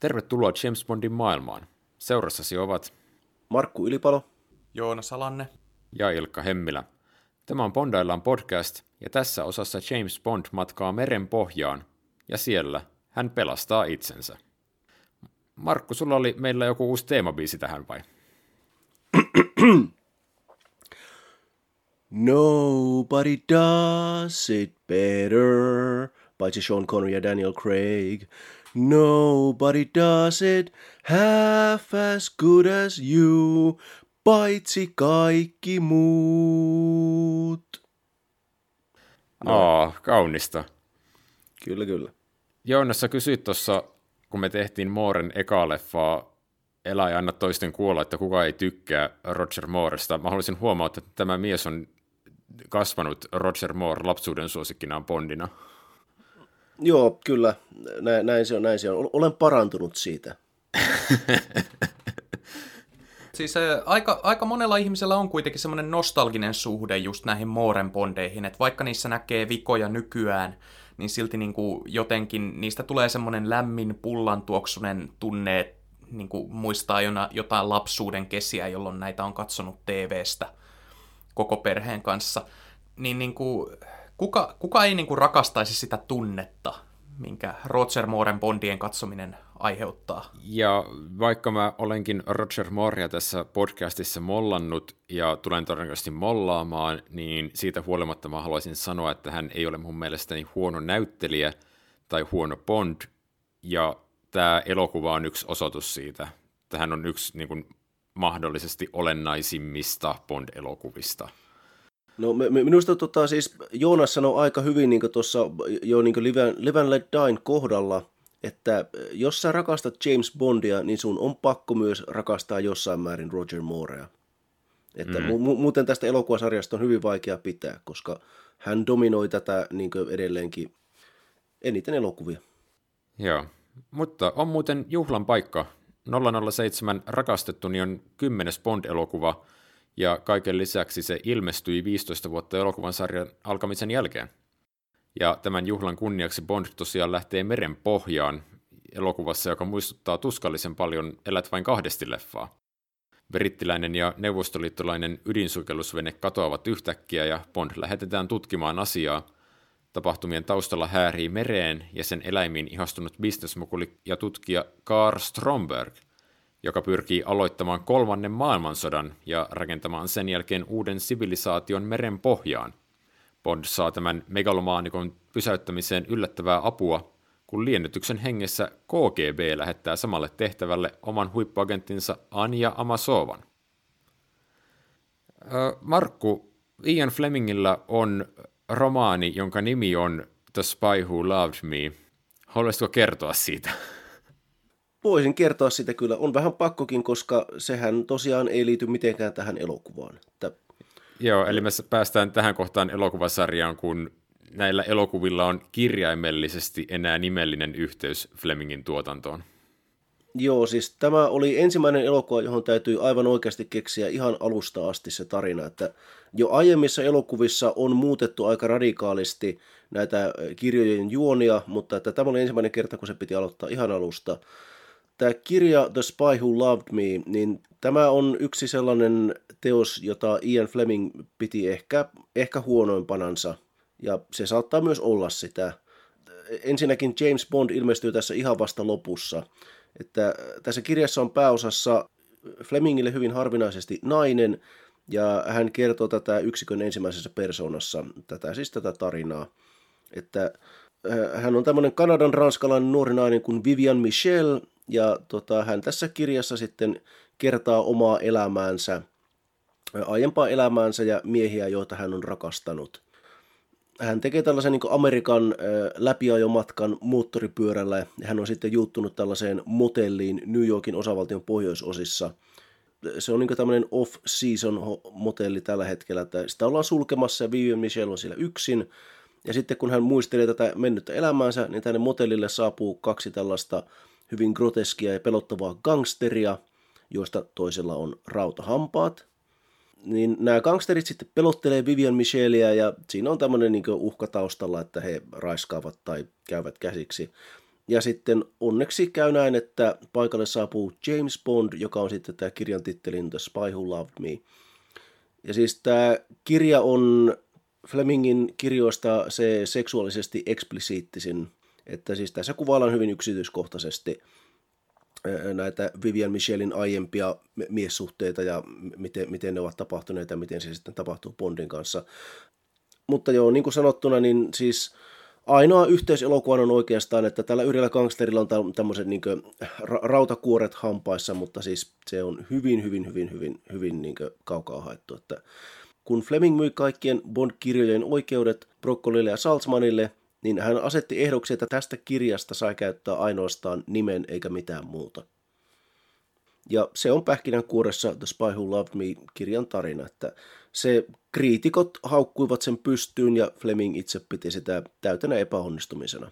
Tervetuloa James Bondin maailmaan. Seurassasi ovat Markku Ylipalo, Joona Salanne ja Ilkka Hemmilä. Tämä on Bondaillaan podcast, ja tässä osassa James Bond matkaa meren pohjaan, ja siellä hän pelastaa itsensä. Markku, sulla oli meillä joku uusi teemabiisi tähän vai? Nobody does it better, paitsi Sean Connery ja Daniel Craig. Nobody does it half as good as you, paitsi kaikki muut. No. Aa, kaunista. Kyllä, kyllä. Joonas, sä kysyit tuossa, kun me tehtiin Mooren eka leffaa, Elä ja anna toisten kuolla, että kuka ei tykkää Roger Mooresta. Mä haluaisin huomauttaa, että tämä mies on kasvanut Roger Moore lapsuuden suosikkinaan Bondina. Joo, kyllä. Näin, näin se on, näin se on. Olen parantunut siitä. siis äh, aika, aika monella ihmisellä on kuitenkin semmoinen nostalginen suhde just näihin Mooren Bondeihin, että vaikka niissä näkee vikoja nykyään, niin silti niin kuin jotenkin niistä tulee semmoinen lämmin pullantuoksunen tunne, että niin kuin muistaa jona, jotain lapsuuden kesiä, jolloin näitä on katsonut TVstä koko perheen kanssa. Niin, niin kuin, kuka, kuka ei niin kuin rakastaisi sitä tunnetta, minkä Roger Mooren Bondien katsominen aiheuttaa. Ja vaikka mä olenkin Roger Moorea tässä podcastissa mollannut ja tulen todennäköisesti mollaamaan, niin siitä huolimatta mä haluaisin sanoa, että hän ei ole mun mielestäni huono näyttelijä tai huono Bond, ja tämä elokuva on yksi osoitus siitä. Tähän on yksi niin kuin, mahdollisesti olennaisimmista Bond-elokuvista. No minusta tota, siis Joonas sanoi aika hyvin niin tuossa jo niin Live, Live and Let Dine kohdalla, että jos sä rakastat James Bondia, niin sun on pakko myös rakastaa jossain määrin Roger Moorea. Että mm. mu- muuten tästä elokuvasarjasta on hyvin vaikea pitää, koska hän dominoi tätä niin edelleenkin eniten elokuvia. Joo, mutta on muuten juhlan paikka. 007 Rakastettuni on kymmenes Bond-elokuva, ja kaiken lisäksi se ilmestyi 15 vuotta elokuvan sarjan alkamisen jälkeen. Ja tämän juhlan kunniaksi Bond tosiaan lähtee meren pohjaan elokuvassa, joka muistuttaa tuskallisen paljon Elät vain kahdesti leffaa. Brittiläinen ja neuvostoliittolainen ydinsukellusvene katoavat yhtäkkiä ja Bond lähetetään tutkimaan asiaa. Tapahtumien taustalla häärii mereen ja sen eläimiin ihastunut bisnesmukuli ja tutkija Karl Stromberg, joka pyrkii aloittamaan kolmannen maailmansodan ja rakentamaan sen jälkeen uuden sivilisaation meren pohjaan. Bond saa tämän megalomaanikon pysäyttämiseen yllättävää apua, kun liennytyksen hengessä KGB lähettää samalle tehtävälle oman huippuagenttinsa Anja Amasovan. Markku, Ian Flemingillä on romaani, jonka nimi on The Spy Who Loved Me. Haluaisitko kertoa siitä? Voisin kertoa sitä kyllä. On vähän pakkokin, koska sehän tosiaan ei liity mitenkään tähän elokuvaan. Että Joo, eli me päästään tähän kohtaan elokuvasarjaan, kun näillä elokuvilla on kirjaimellisesti enää nimellinen yhteys Flemingin tuotantoon. Joo, siis tämä oli ensimmäinen elokuva, johon täytyy aivan oikeasti keksiä ihan alusta asti se tarina, että jo aiemmissa elokuvissa on muutettu aika radikaalisti näitä kirjojen juonia, mutta että tämä oli ensimmäinen kerta, kun se piti aloittaa ihan alusta. Tämä kirja The Spy Who Loved Me, niin tämä on yksi sellainen teos, jota Ian Fleming piti ehkä, ehkä huonoimpanansa, ja se saattaa myös olla sitä. Ensinnäkin James Bond ilmestyy tässä ihan vasta lopussa, että tässä kirjassa on pääosassa Flemingille hyvin harvinaisesti nainen, ja hän kertoo tätä yksikön ensimmäisessä persoonassa, tätä siis tätä tarinaa, että äh, hän on tämmöinen Kanadan ranskalainen nuori nainen kuin Vivian Michel, ja tota, hän tässä kirjassa sitten kertaa omaa elämäänsä, aiempaa elämäänsä ja miehiä, joita hän on rakastanut. Hän tekee tällaisen niin Amerikan läpiajomatkan moottoripyörällä ja hän on sitten juuttunut tällaiseen motelliin New Yorkin osavaltion pohjoisosissa. Se on niin tämmöinen off-season motelli tällä hetkellä, että sitä ollaan sulkemassa ja Vivian Michelle on siellä yksin. Ja sitten kun hän muistelee tätä mennyttä elämäänsä, niin tänne motellille saapuu kaksi tällaista hyvin groteskia ja pelottavaa gangsteria, joista toisella on rautahampaat. Niin nämä gangsterit sitten pelottelee Vivian Michelia ja siinä on tämmöinen niin uhka taustalla, että he raiskaavat tai käyvät käsiksi. Ja sitten onneksi käy näin, että paikalle saapuu James Bond, joka on sitten tämä kirjan tittelin The Spy Who Loved Me. Ja siis tämä kirja on Flemingin kirjoista se seksuaalisesti eksplisiittisin, että siis tässä kuvaillaan hyvin yksityiskohtaisesti näitä Vivian Michelin aiempia miessuhteita ja miten, miten ne ovat tapahtuneet ja miten se sitten tapahtuu Bondin kanssa. Mutta joo, niin kuin sanottuna, niin siis ainoa yhteys elokuvaan on oikeastaan, että tällä yhdellä gangsterilla on tämmöiset niin rautakuoret hampaissa, mutta siis se on hyvin, hyvin, hyvin, hyvin, hyvin niin kaukaa haettu. Että kun Fleming myi kaikkien Bond-kirjojen oikeudet Brokkolille ja Salzmanille, niin hän asetti ehdoksi, että tästä kirjasta sai käyttää ainoastaan nimen eikä mitään muuta. Ja se on pähkinänkuoressa The Spy Who Loved Me-kirjan tarina, että se kriitikot haukkuivat sen pystyyn ja Fleming itse piti sitä täytänä epäonnistumisena.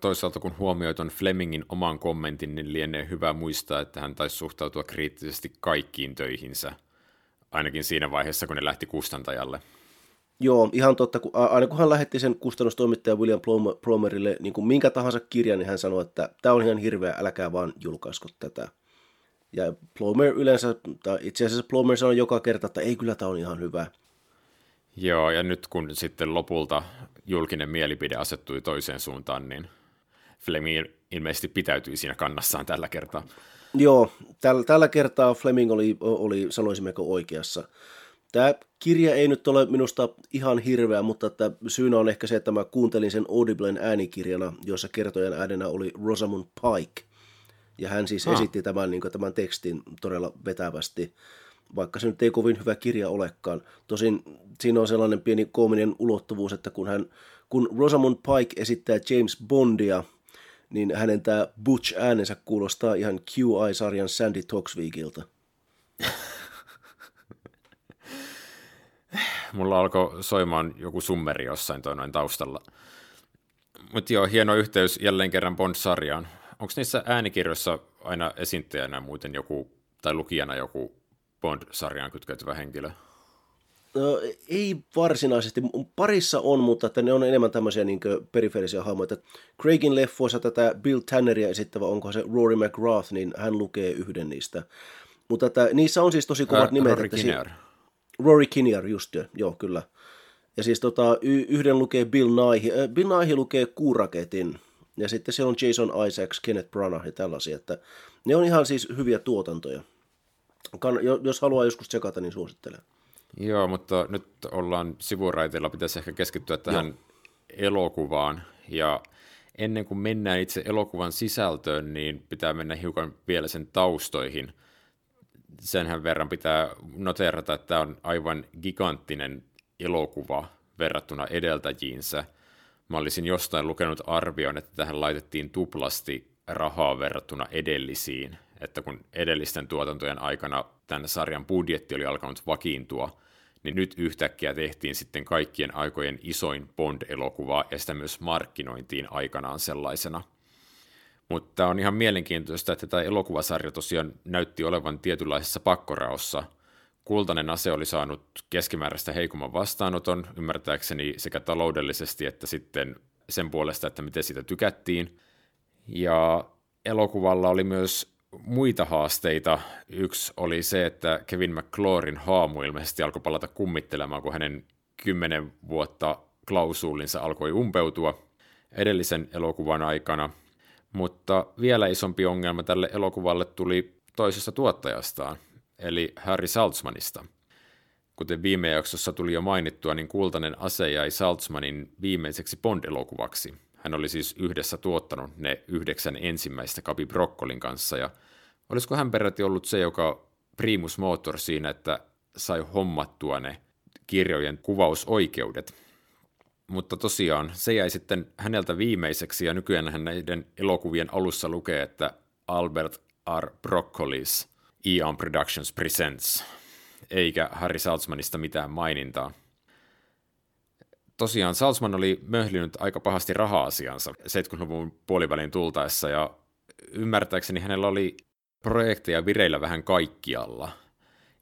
Toisaalta kun huomioit on Flemingin oman kommentin, niin lienee hyvä muistaa, että hän taisi suhtautua kriittisesti kaikkiin töihinsä, ainakin siinä vaiheessa, kun ne lähti kustantajalle. Joo, ihan totta. Kun, aina kun hän lähetti sen kustannustoimittaja William Plomerille niin kuin minkä tahansa kirjan, niin hän sanoi, että tämä on ihan hirveä, älkää vaan julkaisko tätä. Ja Plomer yleensä, tai itse asiassa Plomer sanoi joka kerta, että ei kyllä tämä on ihan hyvä. Joo, ja nyt kun sitten lopulta julkinen mielipide asettui toiseen suuntaan, niin Fleming ilmeisesti pitäytyi siinä kannassaan tällä kertaa. Joo, tällä, tällä kertaa Fleming oli, oli sanoisimmeko oikeassa. Tämä kirja ei nyt ole minusta ihan hirveä, mutta että syynä on ehkä se, että mä kuuntelin sen Audiblen äänikirjana, jossa kertojan äänenä oli Rosamund Pike. Ja hän siis ah. esitti tämän, niin kuin, tämän tekstin todella vetävästi, vaikka se nyt ei kovin hyvä kirja olekaan. Tosin siinä on sellainen pieni koominen ulottuvuus, että kun, hän, kun Rosamund Pike esittää James Bondia, niin hänen tämä Butch äänensä kuulostaa ihan QI-sarjan Sandy Toksvikilta. Mulla alkoi soimaan joku summeri jossain toi noin taustalla. Mutta joo, hieno yhteys jälleen kerran Bond-sarjaan. Onko niissä äänikirjoissa aina esiintyjänä muuten joku, tai lukijana joku Bond-sarjaan kytkeytyvä henkilö? No, ei varsinaisesti. Parissa on, mutta että ne on enemmän tämmöisiä niin periferisiä hahmoja. Craigin leffoissa tätä Bill Tanneria esittävä, onko se Rory McGrath, niin hän lukee yhden niistä. Mutta että niissä on siis tosi kovat nimet. Rory että Kinnear. Si- Rory Kinnear, just jo, joo, kyllä. Ja siis tota, y- yhden lukee Bill Nighy. Bill Nighy lukee Kuuraketin. Ja sitten siellä on Jason Isaacs, Kenneth Branagh ja tällaisia. Että ne on ihan siis hyviä tuotantoja. Kann- jos haluaa joskus tsekata, niin suosittelen. Joo, mutta nyt ollaan sivuraiteilla. Pitäisi ehkä keskittyä tähän Joo. elokuvaan. Ja ennen kuin mennään itse elokuvan sisältöön, niin pitää mennä hiukan vielä sen taustoihin – senhän verran pitää noterata, että tämä on aivan giganttinen elokuva verrattuna edeltäjiinsä. Mä olisin jostain lukenut arvion, että tähän laitettiin tuplasti rahaa verrattuna edellisiin, että kun edellisten tuotantojen aikana tämän sarjan budjetti oli alkanut vakiintua, niin nyt yhtäkkiä tehtiin sitten kaikkien aikojen isoin Bond-elokuva ja sitä myös markkinointiin aikanaan sellaisena – mutta on ihan mielenkiintoista, että tämä elokuvasarja tosiaan näytti olevan tietynlaisessa pakkoraossa. Kultainen ase oli saanut keskimääräistä heikomman vastaanoton, ymmärtääkseni sekä taloudellisesti että sitten sen puolesta, että miten siitä tykättiin. Ja elokuvalla oli myös muita haasteita. Yksi oli se, että Kevin McClorin haamu ilmeisesti alkoi palata kummittelemaan, kun hänen kymmenen vuotta klausuulinsa alkoi umpeutua edellisen elokuvan aikana – mutta vielä isompi ongelma tälle elokuvalle tuli toisesta tuottajastaan, eli Harry Saltzmanista. Kuten viime jaksossa tuli jo mainittua, niin Kultainen ase jäi Saltzmanin viimeiseksi Bond-elokuvaksi. Hän oli siis yhdessä tuottanut ne yhdeksän ensimmäistä Kapi Brokkolin kanssa, ja olisiko hän peräti ollut se, joka primus motor siinä, että sai hommattua ne kirjojen kuvausoikeudet mutta tosiaan se jäi sitten häneltä viimeiseksi ja nykyään hän näiden elokuvien alussa lukee, että Albert R. Broccolis Eon Productions Presents, eikä Harry Saltzmanista mitään mainintaa. Tosiaan Salzman oli möhlinyt aika pahasti raha-asiansa 70-luvun puolivälin tultaessa ja ymmärtääkseni hänellä oli projekteja vireillä vähän kaikkialla.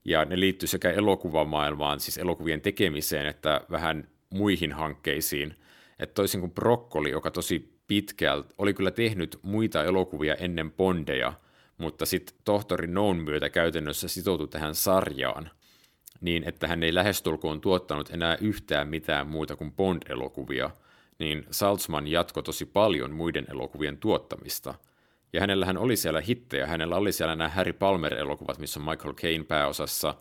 Ja ne liittyi sekä elokuvamaailmaan, siis elokuvien tekemiseen, että vähän muihin hankkeisiin. Että toisin kuin Brokkoli, joka tosi pitkälti, oli kyllä tehnyt muita elokuvia ennen Bondeja, mutta sitten tohtori Noon myötä käytännössä sitoutui tähän sarjaan, niin että hän ei lähestulkoon tuottanut enää yhtään mitään muuta kuin Bond-elokuvia, niin Saltzman jatkoi tosi paljon muiden elokuvien tuottamista. Ja hänellähän oli siellä hittejä, hänellä oli siellä nämä Harry Palmer-elokuvat, missä on Michael Caine pääosassa.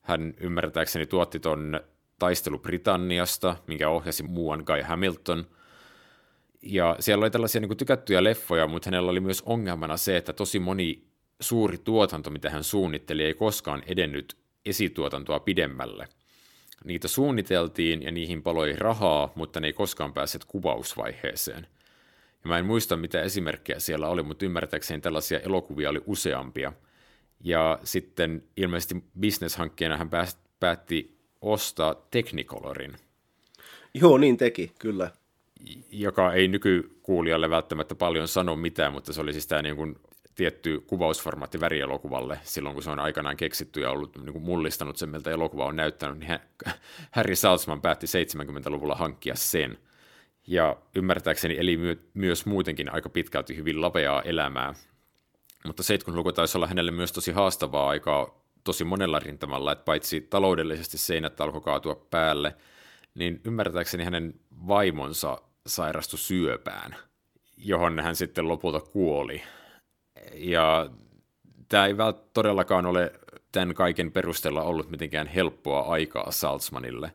Hän ymmärtääkseni tuotti ton Taistelu Britanniasta, minkä ohjasi muuan Guy Hamilton. Ja siellä oli tällaisia niin kuin tykättyjä leffoja, mutta hänellä oli myös ongelmana se, että tosi moni suuri tuotanto, mitä hän suunnitteli, ei koskaan edennyt esituotantoa pidemmälle. Niitä suunniteltiin ja niihin paloi rahaa, mutta ne ei koskaan päässeet kuvausvaiheeseen. Ja mä en muista, mitä esimerkkejä siellä oli, mutta ymmärtääkseni tällaisia elokuvia oli useampia. Ja sitten ilmeisesti bisneshankkeena hän päätti ostaa Technicolorin. Joo, niin teki, kyllä. Joka ei nykykuulijalle välttämättä paljon sano mitään, mutta se oli siis tämä niin kuin tietty kuvausformaatti värielokuvalle silloin, kun se on aikanaan keksitty ja ollut niin kuin mullistanut sen, miltä elokuva on näyttänyt, niin Harry Saltzman päätti 70-luvulla hankkia sen. Ja ymmärtääkseni eli my- myös muutenkin aika pitkälti hyvin laveaa elämää. Mutta 70-luku taisi olla hänelle myös tosi haastavaa aikaa tosi monella rintamalla, että paitsi taloudellisesti seinät alkoi kaatua päälle, niin ymmärtääkseni hänen vaimonsa sairastui syöpään, johon hän sitten lopulta kuoli. Ja tämä ei välttämättä todellakaan ole tämän kaiken perusteella ollut mitenkään helppoa aikaa Salzmanille,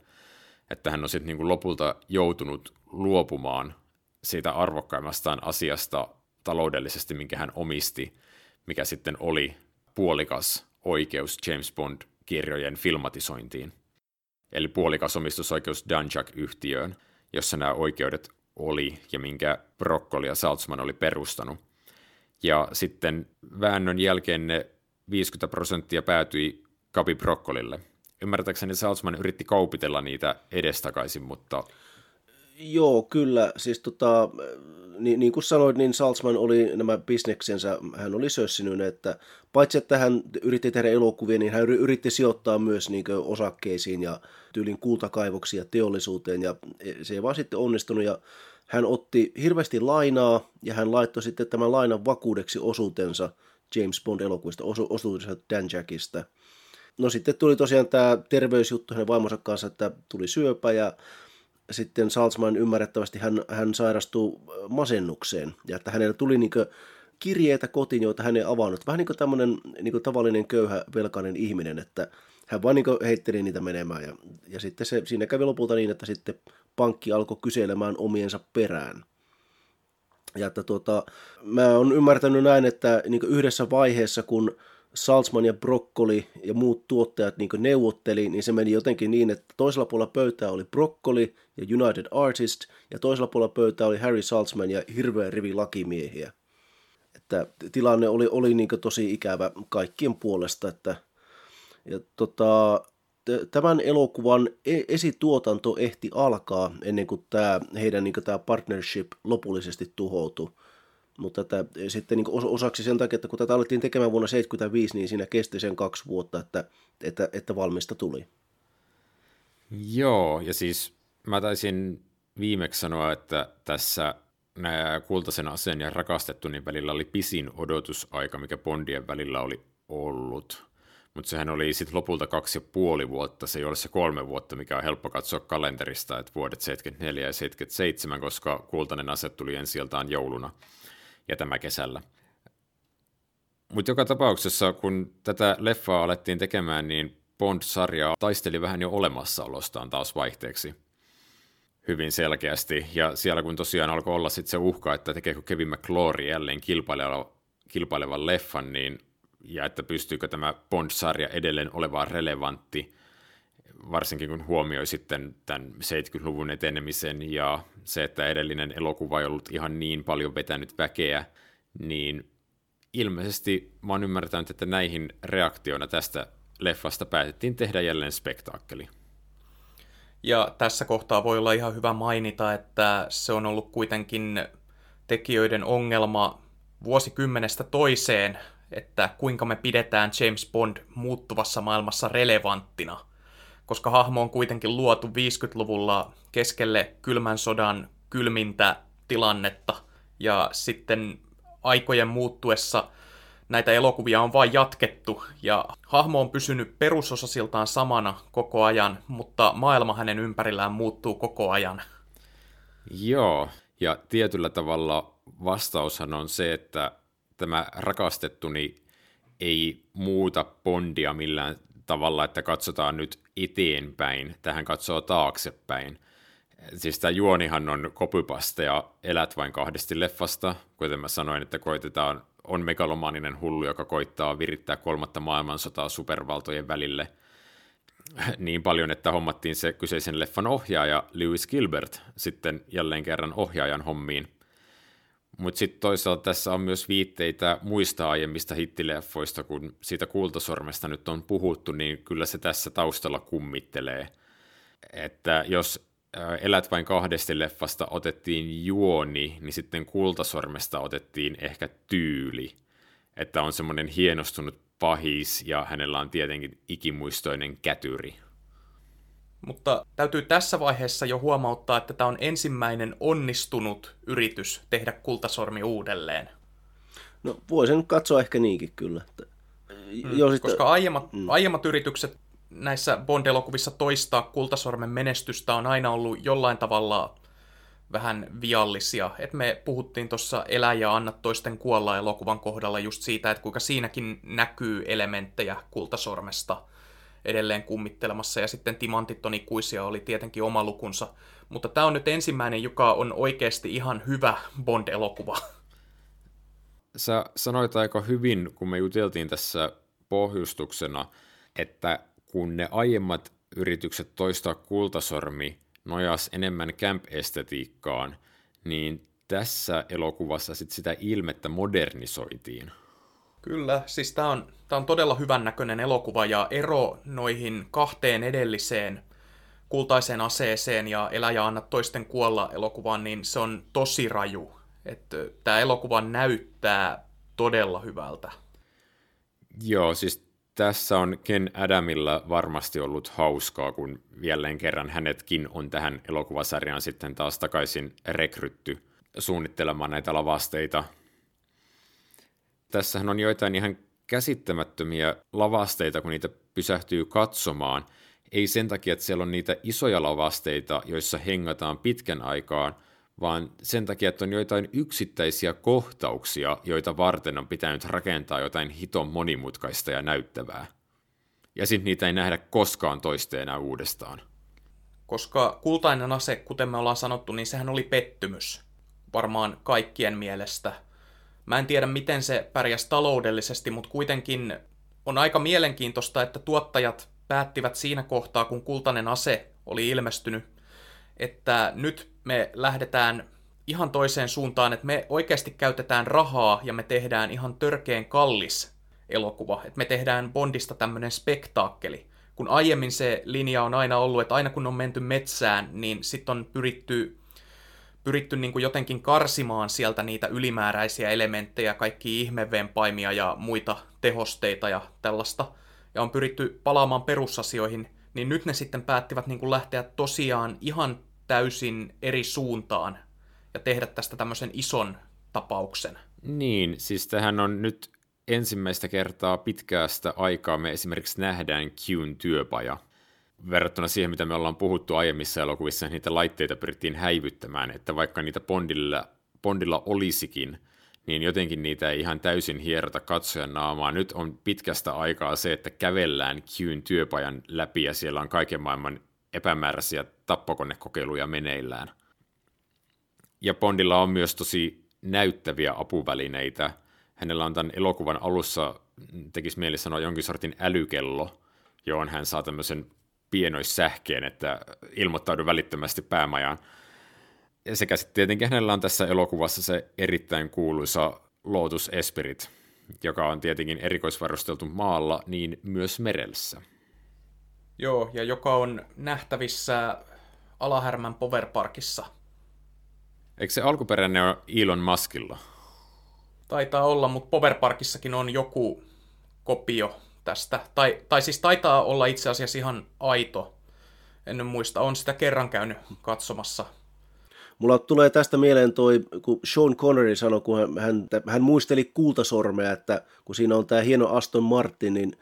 että hän on sitten niin lopulta joutunut luopumaan siitä arvokkaimmastaan asiasta taloudellisesti, minkä hän omisti, mikä sitten oli puolikas oikeus James Bond-kirjojen filmatisointiin. Eli puolikas omistusoikeus Dunjak-yhtiöön, jossa nämä oikeudet oli ja minkä Broccoli ja Saltzman oli perustanut. Ja sitten väännön jälkeen ne 50 prosenttia päätyi Kapi Broccolille. Ymmärtääkseni Saltzman yritti kaupitella niitä edestakaisin, mutta... Joo, kyllä. Siis tota, niin, niin kuin sanoit, niin Salzman oli nämä bisneksensä, hän oli sössinyt, että paitsi että hän yritti tehdä elokuvia, niin hän yritti sijoittaa myös niin osakkeisiin ja tyylin kultakaivoksia teollisuuteen, ja se ei vaan sitten onnistunut, ja hän otti hirveästi lainaa, ja hän laittoi sitten tämän lainan vakuudeksi osuutensa James Bond-elokuvista, osu- osuutensa Dan Jackista. No sitten tuli tosiaan tämä terveysjuttu hänen vaimonsa kanssa, että tuli syöpä, ja sitten Salzman ymmärrettävästi hän, hän sairastuu masennukseen ja että hänelle tuli niin kirjeitä kotiin, joita hän ei avannut. Vähän niin kuin tämmöinen niin kuin tavallinen köyhä velkainen ihminen, että hän vain niin heitteli niitä menemään ja, ja sitten se, siinä kävi lopulta niin, että sitten pankki alkoi kyselemään omiensa perään. Ja että tuota, mä oon ymmärtänyt näin, että niin yhdessä vaiheessa, kun Salzman ja Broccoli ja muut tuottajat niin neuvotteli, niin se meni jotenkin niin, että toisella puolella pöytää oli Broccoli ja United Artist, ja toisella puolella pöytää oli Harry Salzman ja hirveä rivi lakimiehiä. Että tilanne oli, oli niin tosi ikävä kaikkien puolesta, että ja tota, tämän elokuvan e-, esituotanto ehti alkaa ennen kuin tämä, heidän niin tämä partnership lopullisesti tuhoutui. Mutta tätä, sitten niin osaksi sen takia, että kun tätä alettiin tekemään vuonna 1975, niin siinä kesti sen kaksi vuotta, että, että, että valmista tuli. Joo, ja siis mä taisin viimeksi sanoa, että tässä nämä kultaisen aseen ja rakastettu niin välillä oli pisin odotusaika, mikä Bondien välillä oli ollut. Mutta sehän oli sitten lopulta kaksi ja puoli vuotta, se ei ole se kolme vuotta, mikä on helppo katsoa kalenterista, että vuodet 74 ja 77, koska kultainen ase tuli ensi jouluna ja tämä kesällä. Mutta joka tapauksessa, kun tätä leffaa alettiin tekemään, niin Bond-sarja taisteli vähän jo olemassaolostaan taas vaihteeksi hyvin selkeästi. Ja siellä kun tosiaan alkoi olla sitten se uhka, että tekeekö Kevin McClory jälleen kilpaileva, kilpailevan leffan, niin, ja että pystyykö tämä Bond-sarja edelleen olevaan relevantti, varsinkin kun huomioi sitten tämän 70-luvun etenemisen ja se, että edellinen elokuva ei ollut ihan niin paljon vetänyt väkeä, niin ilmeisesti mä oon ymmärtänyt, että näihin reaktiona tästä leffasta päätettiin tehdä jälleen spektaakkeli. Ja tässä kohtaa voi olla ihan hyvä mainita, että se on ollut kuitenkin tekijöiden ongelma vuosikymmenestä toiseen, että kuinka me pidetään James Bond muuttuvassa maailmassa relevanttina, koska hahmo on kuitenkin luotu 50-luvulla keskelle kylmän sodan kylmintä tilannetta, Ja sitten aikojen muuttuessa näitä elokuvia on vain jatkettu, ja hahmo on pysynyt perusosasiltaan samana koko ajan, mutta maailma hänen ympärillään muuttuu koko ajan. Joo, ja tietyllä tavalla vastaushan on se, että tämä rakastettuni ei muuta Bondia millään tavalla, että katsotaan nyt eteenpäin, tähän katsoo taaksepäin. Siis tämä juonihan on kopypaste ja elät vain kahdesti leffasta, kuten mä sanoin, että koitetaan, on megalomaaninen hullu, joka koittaa virittää kolmatta maailmansotaa supervaltojen välille niin paljon, että hommattiin se kyseisen leffan ohjaaja Lewis Gilbert sitten jälleen kerran ohjaajan hommiin. Mutta sitten toisaalta tässä on myös viitteitä muista aiemmista hittileffoista, kun siitä kultasormesta nyt on puhuttu, niin kyllä se tässä taustalla kummittelee. Että jos Elät vain kahdesti leffasta otettiin juoni, niin sitten kultasormesta otettiin ehkä tyyli. Että on semmoinen hienostunut pahis ja hänellä on tietenkin ikimuistoinen kätyri. Mutta täytyy tässä vaiheessa jo huomauttaa, että tämä on ensimmäinen onnistunut yritys tehdä kultasormi uudelleen. No voisin katsoa ehkä niinkin kyllä. Mm, jo, sitten... Koska aiemmat, mm. aiemmat yritykset näissä Bond-elokuvissa toistaa kultasormen menestystä on aina ollut jollain tavalla vähän viallisia. Et me puhuttiin tuossa Elä ja anna toisten kuolla elokuvan kohdalla just siitä, että kuinka siinäkin näkyy elementtejä kultasormesta – edelleen kummittelemassa, ja sitten Timantit on ikuisia oli tietenkin oma lukunsa. Mutta tämä on nyt ensimmäinen, joka on oikeasti ihan hyvä Bond-elokuva. Sä sanoit aika hyvin, kun me juteltiin tässä pohjustuksena, että kun ne aiemmat yritykset toistaa kultasormi nojas enemmän camp-estetiikkaan, niin tässä elokuvassa sit sitä ilmettä modernisoitiin. Kyllä, siis tämä on, tää on todella hyvän näköinen elokuva ja ero noihin kahteen edelliseen kultaiseen aseeseen ja Elä ja anna toisten kuolla elokuvaan, niin se on tosi raju. Että tämä elokuva näyttää todella hyvältä. Joo, siis tässä on Ken Adamilla varmasti ollut hauskaa, kun jälleen kerran hänetkin on tähän elokuvasarjaan sitten taas takaisin rekrytty suunnittelemaan näitä lavasteita tässähän on joitain ihan käsittämättömiä lavasteita, kun niitä pysähtyy katsomaan. Ei sen takia, että siellä on niitä isoja lavasteita, joissa hengataan pitkän aikaan, vaan sen takia, että on joitain yksittäisiä kohtauksia, joita varten on pitänyt rakentaa jotain hiton monimutkaista ja näyttävää. Ja sitten niitä ei nähdä koskaan toisteena uudestaan. Koska kultainen ase, kuten me ollaan sanottu, niin sehän oli pettymys. Varmaan kaikkien mielestä – Mä en tiedä, miten se pärjäs taloudellisesti, mutta kuitenkin on aika mielenkiintoista, että tuottajat päättivät siinä kohtaa, kun kultainen ase oli ilmestynyt, että nyt me lähdetään ihan toiseen suuntaan, että me oikeasti käytetään rahaa ja me tehdään ihan törkeen kallis elokuva, että me tehdään Bondista tämmöinen spektaakkeli. Kun aiemmin se linja on aina ollut, että aina kun on menty metsään, niin sitten on pyritty pyritty niin kuin jotenkin karsimaan sieltä niitä ylimääräisiä elementtejä, kaikki ihmevempaimia ja muita tehosteita ja tällaista, ja on pyritty palaamaan perusasioihin, niin nyt ne sitten päättivät niin kuin lähteä tosiaan ihan täysin eri suuntaan ja tehdä tästä tämmöisen ison tapauksen. Niin, siis tähän on nyt ensimmäistä kertaa pitkäästä aikaa me esimerkiksi nähdään Qn työpaja verrattuna siihen, mitä me ollaan puhuttu aiemmissa elokuvissa, niitä laitteita pyrittiin häivyttämään, että vaikka niitä Bondilla, Bondilla olisikin, niin jotenkin niitä ei ihan täysin hierota katsojan naamaa. Nyt on pitkästä aikaa se, että kävellään Qn työpajan läpi ja siellä on kaiken maailman epämääräisiä tappokonekokeiluja meneillään. Ja Bondilla on myös tosi näyttäviä apuvälineitä. Hänellä on tämän elokuvan alussa, tekisi mieli sanoa, jonkin sortin älykello, johon hän saa tämmöisen pienoissähkeen, että ilmoittaudu välittömästi päämajaan. Sekä sitten tietenkin hänellä on tässä elokuvassa se erittäin kuuluisa Lotus Espirit, joka on tietenkin erikoisvarusteltu maalla, niin myös merelssä. Joo, ja joka on nähtävissä Alahärmän Power Parkissa. Eikö se alkuperäinen ole Elon Muskilla? Taitaa olla, mutta Power Parkissakin on joku kopio tästä. Tai, tai siis taitaa olla itse asiassa ihan aito. En muista, on sitä kerran käynyt katsomassa. Mulla tulee tästä mieleen toi, kun Sean Connery sanoi, kun hän, hän, hän muisteli kultasormea, että kun siinä on tämä hieno Aston Martin, niin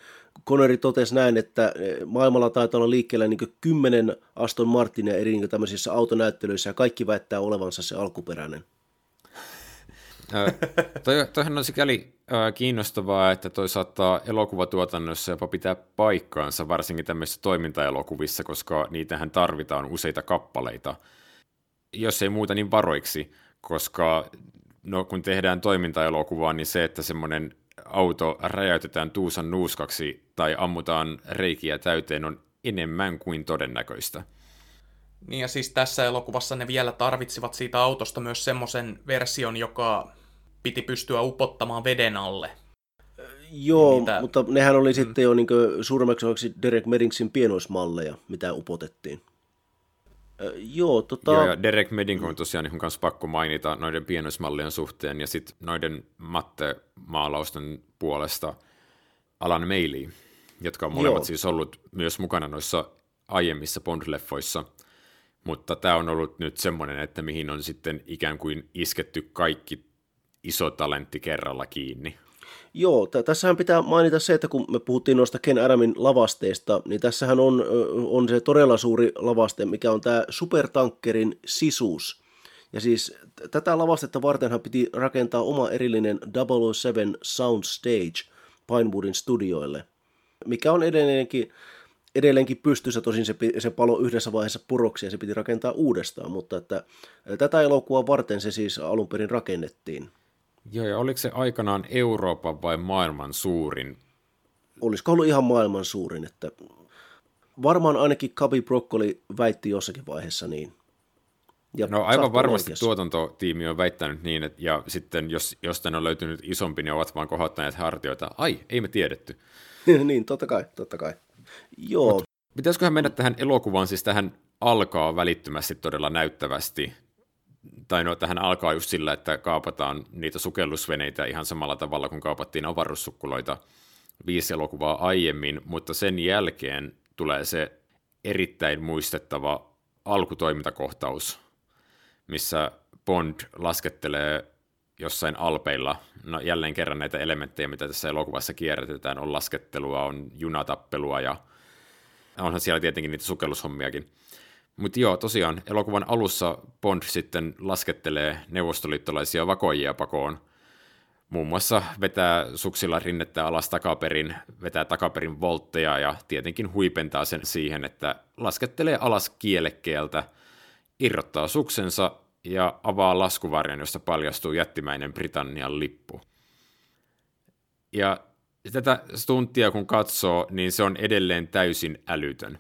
Connery totesi näin, että eh, maailmalla taitaa olla liikkeellä niin kymmenen Aston Martinia eri niin tämmöisissä autonäyttelyissä ja kaikki väittää olevansa se alkuperäinen. Toi, toihan on sikäli kiinnostavaa, että toi saattaa elokuvatuotannossa jopa pitää paikkaansa, varsinkin tämmöisissä toimintaelokuvissa, koska niitähän tarvitaan useita kappaleita. Jos ei muuta, niin varoiksi, koska no, kun tehdään toimintaelokuvaa, niin se, että semmoinen auto räjäytetään tuusan nuuskaksi tai ammutaan reikiä täyteen on enemmän kuin todennäköistä. Niin ja siis tässä elokuvassa ne vielä tarvitsivat siitä autosta myös semmoisen version, joka piti pystyä upottamaan veden alle. Joo, niitä... mutta nehän oli mm. sitten jo niin suurimmaksi osaksi Derek Meddingsin pienoismalleja, mitä upotettiin. joo, tota... joo, ja Derek Medding on tosiaan niin kanssa pakko mainita noiden pienoismallien suhteen, ja sitten noiden matte-maalausten puolesta Alan Meili, jotka on molemmat joo. siis ollut myös mukana noissa aiemmissa Bond-leffoissa, mutta tämä on ollut nyt semmoinen, että mihin on sitten ikään kuin isketty kaikki iso talentti kerralla kiinni. Joo, t- tässähän pitää mainita se, että kun me puhuttiin noista Ken Adamin lavasteista, niin tässähän on, on se todella suuri lavaste, mikä on tämä supertankkerin sisuus. Ja siis tätä lavastetta vartenhan piti rakentaa oma erillinen 007 Soundstage Pinewoodin studioille, mikä on edelleenkin, edelleenkin pystyssä, tosin se, se palo yhdessä vaiheessa puroksi ja se piti rakentaa uudestaan, mutta että tätä elokuvaa varten se siis alun perin rakennettiin. Joo, ja oliko se aikanaan Euroopan vai maailman suurin? Olisiko ollut ihan maailman suurin, että varmaan ainakin Kabi Broccoli väitti jossakin vaiheessa niin. Ja no aivan varmasti oikeassa. tuotantotiimi on väittänyt niin, että, ja sitten jos jostain on löytynyt isompi, niin ovat vaan kohottaneet hartioita. Ai, ei me tiedetty. niin, totta kai, totta kai. Joo. Mut pitäisiköhän mennä tähän elokuvaan, siis tähän alkaa välittömästi todella näyttävästi tai no, tähän alkaa just sillä, että kaapataan niitä sukellusveneitä ihan samalla tavalla kuin kaapattiin avaruussukkuloita viisi elokuvaa aiemmin, mutta sen jälkeen tulee se erittäin muistettava alkutoimintakohtaus, missä Bond laskettelee jossain alpeilla, no jälleen kerran näitä elementtejä, mitä tässä elokuvassa kierrätetään, on laskettelua, on junatappelua ja onhan siellä tietenkin niitä sukellushommiakin. Mutta joo, tosiaan elokuvan alussa Bond sitten laskettelee neuvostoliittolaisia vakoijia pakoon. Muun muassa vetää suksilla rinnettä alas takaperin, vetää takaperin voltteja ja tietenkin huipentaa sen siihen, että laskettelee alas kielekkeeltä, irrottaa suksensa ja avaa laskuvarjon, josta paljastuu jättimäinen Britannian lippu. Ja tätä stuntia kun katsoo, niin se on edelleen täysin älytön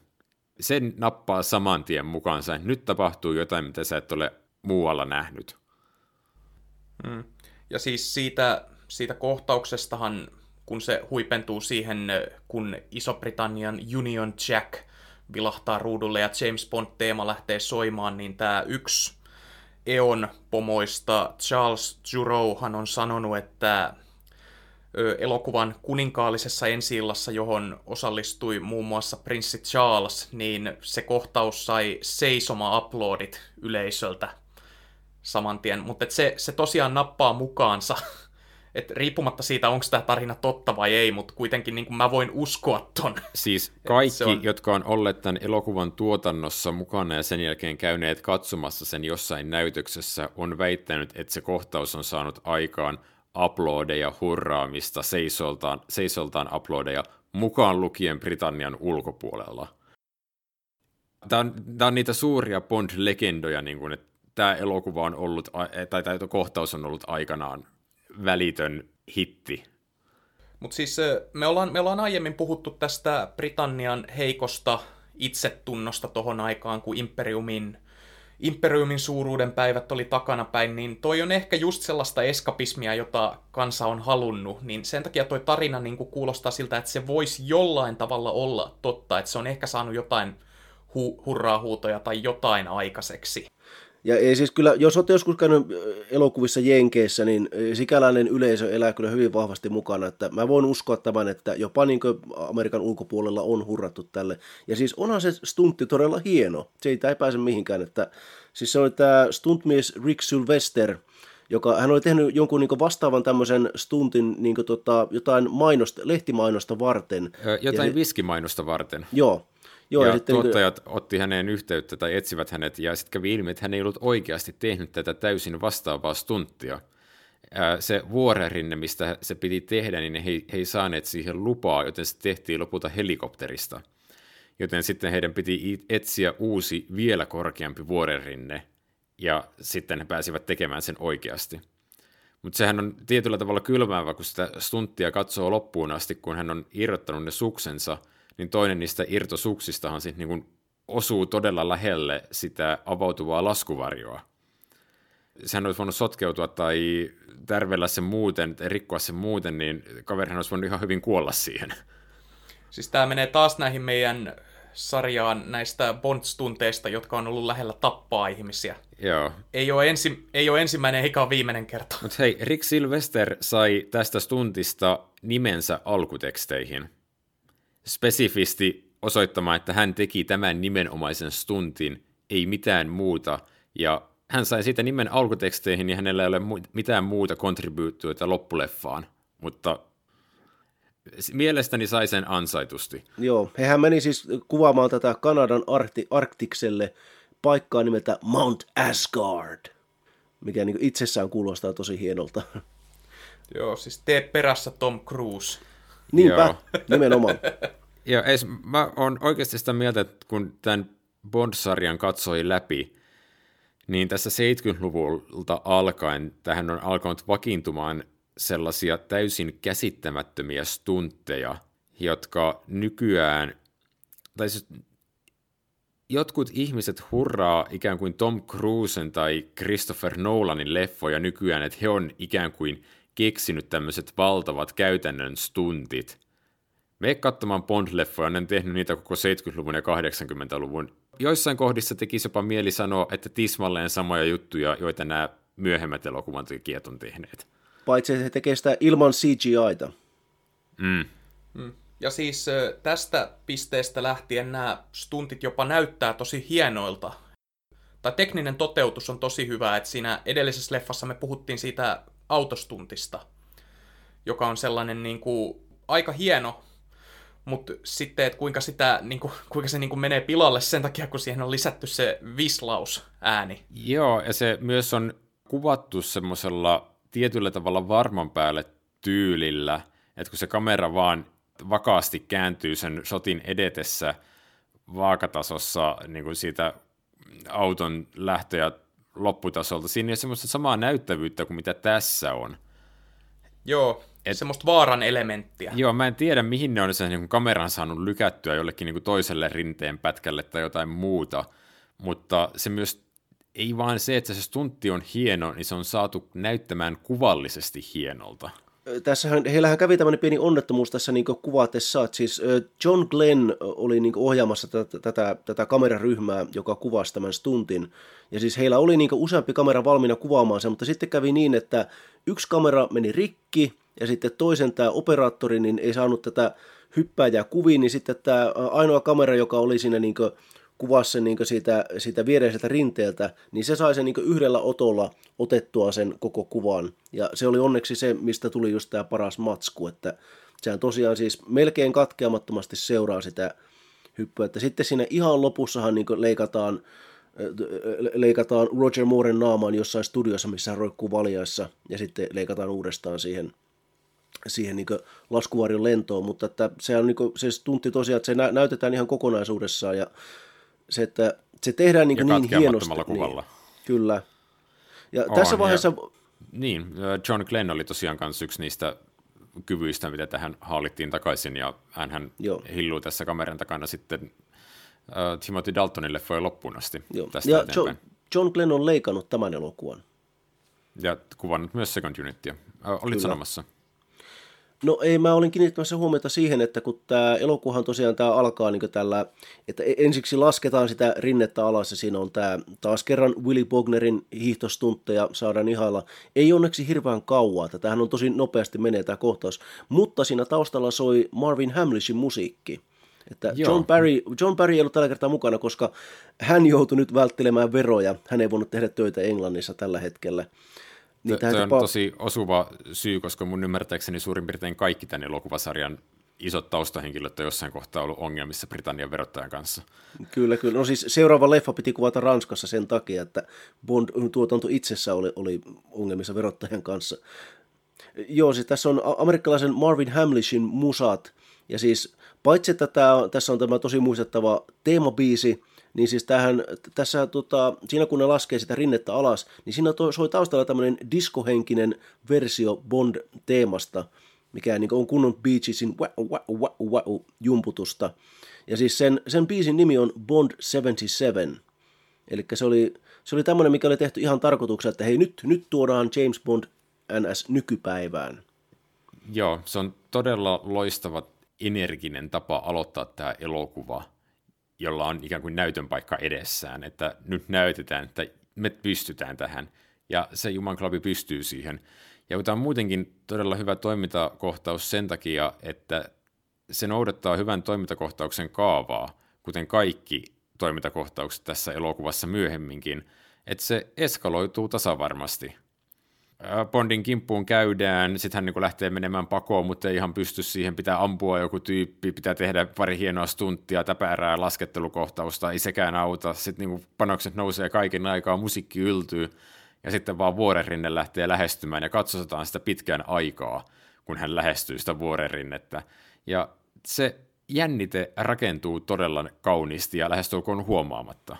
sen nappaa saman tien mukaansa, nyt tapahtuu jotain, mitä sä et ole muualla nähnyt. Mm. Ja siis siitä, siitä kohtauksestahan, kun se huipentuu siihen, kun Iso-Britannian Union Jack vilahtaa ruudulle ja James Bond-teema lähtee soimaan, niin tämä yksi Eon pomoista Charles Jurohan on sanonut, että elokuvan kuninkaallisessa ensiillassa, johon osallistui muun muassa prinssi Charles, niin se kohtaus sai seisoma-uploadit yleisöltä saman tien. Mutta se, se tosiaan nappaa mukaansa, et riippumatta siitä, onko tämä tarina totta vai ei, mutta kuitenkin niin mä voin uskoa ton. Siis kaikki, on... jotka on olleet tämän elokuvan tuotannossa mukana ja sen jälkeen käyneet katsomassa sen jossain näytöksessä, on väittänyt, että se kohtaus on saanut aikaan – uploadeja, hurraamista, seisoltaan, seisoltaan uploadeja, mukaan lukien Britannian ulkopuolella. Tämä on, tämä on niitä suuria Bond-legendoja, niin kuin, että tämä elokuva on ollut, tai tämä kohtaus on ollut aikanaan välitön hitti. Mutta siis me ollaan, me ollaan aiemmin puhuttu tästä Britannian heikosta itsetunnosta tohon aikaan, kun Imperiumin Imperiumin suuruuden päivät oli takanapäin, niin toi on ehkä just sellaista eskapismia, jota kansa on halunnut, niin sen takia toi tarina niin kuulostaa siltä, että se voisi jollain tavalla olla totta, että se on ehkä saanut jotain hu- hurraa huutoja tai jotain aikaiseksi. Ja ei siis kyllä, jos olette joskus käynyt elokuvissa Jenkeissä, niin sikäläinen yleisö elää kyllä hyvin vahvasti mukana. Että mä voin uskoa tämän, että jopa niin Amerikan ulkopuolella on hurrattu tälle. Ja siis onhan se stuntti todella hieno. Se ei, ei pääse mihinkään. Että, siis se oli tämä stuntmies Rick Sylvester, joka hän oli tehnyt jonkun niin vastaavan tämmöisen stuntin niin tota, jotain mainosta, lehtimainosta varten. Jotain ja, viskimainosta varten. Joo, Joo, ja, ja sitten tuottajat niin kuin... otti häneen yhteyttä tai etsivät hänet, ja sitten kävi ilmi, että hän ei ollut oikeasti tehnyt tätä täysin vastaavaa stunttia. Se vuorerinne, mistä se piti tehdä, niin he, he ei saaneet siihen lupaa, joten se tehtiin lopulta helikopterista. Joten sitten heidän piti etsiä uusi, vielä korkeampi vuorerinne, ja sitten he pääsivät tekemään sen oikeasti. Mutta sehän on tietyllä tavalla kylmäävä, kun sitä stunttia katsoo loppuun asti, kun hän on irrottanut ne suksensa – niin toinen niistä irtosuksistahan sitten niin osuu todella lähelle sitä avautuvaa laskuvarjoa. Sehän olisi voinut sotkeutua tai tärvellä sen muuten, tai rikkoa sen muuten, niin kaverihan olisi voinut ihan hyvin kuolla siihen. Siis tämä menee taas näihin meidän sarjaan näistä Bond-stunteista, jotka on ollut lähellä tappaa ihmisiä. Joo. Ei ole, ensi, ei ole ensimmäinen eikä ole viimeinen kerta. Mutta hei, Rick Sylvester sai tästä stuntista nimensä alkuteksteihin spesifisti osoittamaan, että hän teki tämän nimenomaisen stuntin, ei mitään muuta, ja hän sai siitä nimen alkuteksteihin, ja hänellä ei ole mitään muuta kontribuutioita loppuleffaan, mutta mielestäni sai sen ansaitusti. Joo, hehän meni siis kuvaamaan tätä Kanadan arkti, arktikselle paikkaa nimeltä Mount Asgard, mikä niin itsessään kuulostaa tosi hienolta. Joo, siis tee perässä Tom Cruise. Niinpä, Joo. nimenomaan. Joo, ees, mä oon oikeasti sitä mieltä, että kun tämän Bond-sarjan katsoi läpi, niin tässä 70-luvulta alkaen tähän on alkanut vakiintumaan sellaisia täysin käsittämättömiä stuntteja, jotka nykyään, tai siis jotkut ihmiset hurraa ikään kuin Tom Cruisen tai Christopher Nolanin leffoja nykyään, että he on ikään kuin keksinyt tämmöiset valtavat käytännön stuntit. Me katsomaan Bond-leffoja, ne on tehnyt niitä koko 70-luvun ja 80-luvun. Joissain kohdissa tekisi jopa mieli sanoa, että tismalleen samoja juttuja, joita nämä myöhemmät elokuvan tekijät on tehneet. Paitsi että he tekevät sitä ilman CGIta. Mm. Mm. Ja siis tästä pisteestä lähtien nämä stuntit jopa näyttää tosi hienoilta. Tai tekninen toteutus on tosi hyvä, että siinä edellisessä leffassa me puhuttiin siitä autostuntista, joka on sellainen niin kuin, aika hieno, mutta sitten, että kuinka, sitä, niin kuin, kuinka se niin kuin menee pilalle sen takia, kun siihen on lisätty se vislaus ääni. Joo, ja se myös on kuvattu semmoisella tietyllä tavalla varman päälle tyylillä, että kun se kamera vaan vakaasti kääntyy sen shotin edetessä vaakatasossa niin kuin siitä auton lähtö- ja lopputasolta, siinä ei ole semmoista samaa näyttävyyttä kuin mitä tässä on. Joo, et, semmoista vaaran elementtiä. Joo, mä en tiedä, mihin ne on sen niin kameran saanut lykättyä jollekin niin kuin toiselle rinteen pätkälle tai jotain muuta, mutta se myös ei vaan se, että se stuntti on hieno, niin se on saatu näyttämään kuvallisesti hienolta. Tässähän, heillähän kävi tämmöinen pieni onnettomuus tässä niin kuvatessa, että siis John Glenn oli niin ohjaamassa tätä, tätä, tätä kameraryhmää, joka kuvasi tämän stuntin, ja siis heillä oli niin useampi kamera valmiina kuvaamaan sen, mutta sitten kävi niin, että yksi kamera meni rikki, ja sitten toisen tämä operaattori niin ei saanut tätä hyppääjää kuviin, niin sitten tämä ainoa kamera, joka oli siinä niin kuvassa sen niin siitä, siitä viereiseltä rinteeltä, niin se sai sen niin yhdellä otolla otettua sen koko kuvan. Ja se oli onneksi se, mistä tuli just tämä paras matsku, että sehän tosiaan siis melkein katkeamattomasti seuraa sitä hyppyä. Että sitten siinä ihan lopussahan niin leikataan, leikataan Roger Mooren naamaan jossain studiossa, missä hän roikkuu valjaissa, ja sitten leikataan uudestaan siihen siihen niin laskuvarjon lentoon, mutta että se on niin se tunti tosiaan, että se nä- näytetään ihan kokonaisuudessaan ja se, että se tehdään niin, ja niin hienosti. Niin, kuvalla. Niin, kyllä. Ja on, tässä vaiheessa... Ja, niin, John Glenn oli tosiaan kanssa yksi niistä kyvyistä, mitä tähän haalittiin takaisin, ja hän hilluu tässä kameran takana sitten uh, Timothy Daltonille foi loppuun asti Joo. tästä ja John, John Glenn on leikannut tämän elokuvan. Ja kuvannut myös Second Unitia. Uh, olit Kyllä. sanomassa? No ei, mä olin kiinnittämässä huomiota siihen, että kun tämä elokuvahan tosiaan tämä alkaa niin tällä, että e- ensiksi lasketaan sitä rinnettä alas ja siinä on tämä taas kerran Willy Bognerin hiihtostuntteja saadaan ihailla. Ei onneksi hirveän kauaa, että tämähän on tosi nopeasti menee tämä kohtaus, mutta siinä taustalla soi Marvin Hamlishin musiikki. Että John Barry, John Barry ei ollut tällä kertaa mukana, koska hän joutui nyt välttelemään veroja. Hän ei voinut tehdä töitä Englannissa tällä hetkellä. Niin Tämä on pa- tosi osuva syy, koska mun ymmärtääkseni suurin piirtein kaikki tämän elokuvasarjan isot taustahenkilöt on jossain kohtaa ollut ongelmissa Britannian verottajan kanssa. Kyllä, kyllä. No siis seuraava leffa piti kuvata Ranskassa sen takia, että Bond-tuotanto itsessä oli, oli ongelmissa verottajan kanssa. Joo, siis tässä on amerikkalaisen Marvin Hamlishin musat, ja siis paitsi että tämä, tässä on tämä tosi muistettava teemabiisi, niin siis tämähän, tässä tota, siinä kun ne laskee sitä rinnettä alas, niin siinä to, soi taustalla tämmöinen diskohenkinen versio Bond-teemasta, mikä niin on kunnon Bee Geesin jumputusta. Ja siis sen, sen biisin nimi on Bond 77. Eli se oli, se oli tämmöinen, mikä oli tehty ihan tarkoituksella, että hei nyt, nyt tuodaan James Bond NS nykypäivään. Joo, se on todella loistava energinen tapa aloittaa tämä elokuva jolla on ikään kuin näytön paikka edessään, että nyt näytetään, että me pystytään tähän, ja se Juman Club pystyy siihen. Ja tämä on muutenkin todella hyvä toimintakohtaus sen takia, että se noudattaa hyvän toimintakohtauksen kaavaa, kuten kaikki toimintakohtaukset tässä elokuvassa myöhemminkin, että se eskaloituu tasavarmasti. Bondin kimppuun käydään, sitten hän niin lähtee menemään pakoon, mutta ei ihan pysty siihen, pitää ampua joku tyyppi, pitää tehdä pari hienoa stunttia, täpärää laskettelukohtausta, ei sekään auta, sitten niin panokset nousee kaiken aikaa, musiikki yltyy, ja sitten vaan vuorenrinne lähtee lähestymään, ja katsotaan sitä pitkään aikaa, kun hän lähestyy sitä vuorenrinnettä. Ja se jännite rakentuu todella kauniisti ja lähestulkoon huomaamatta.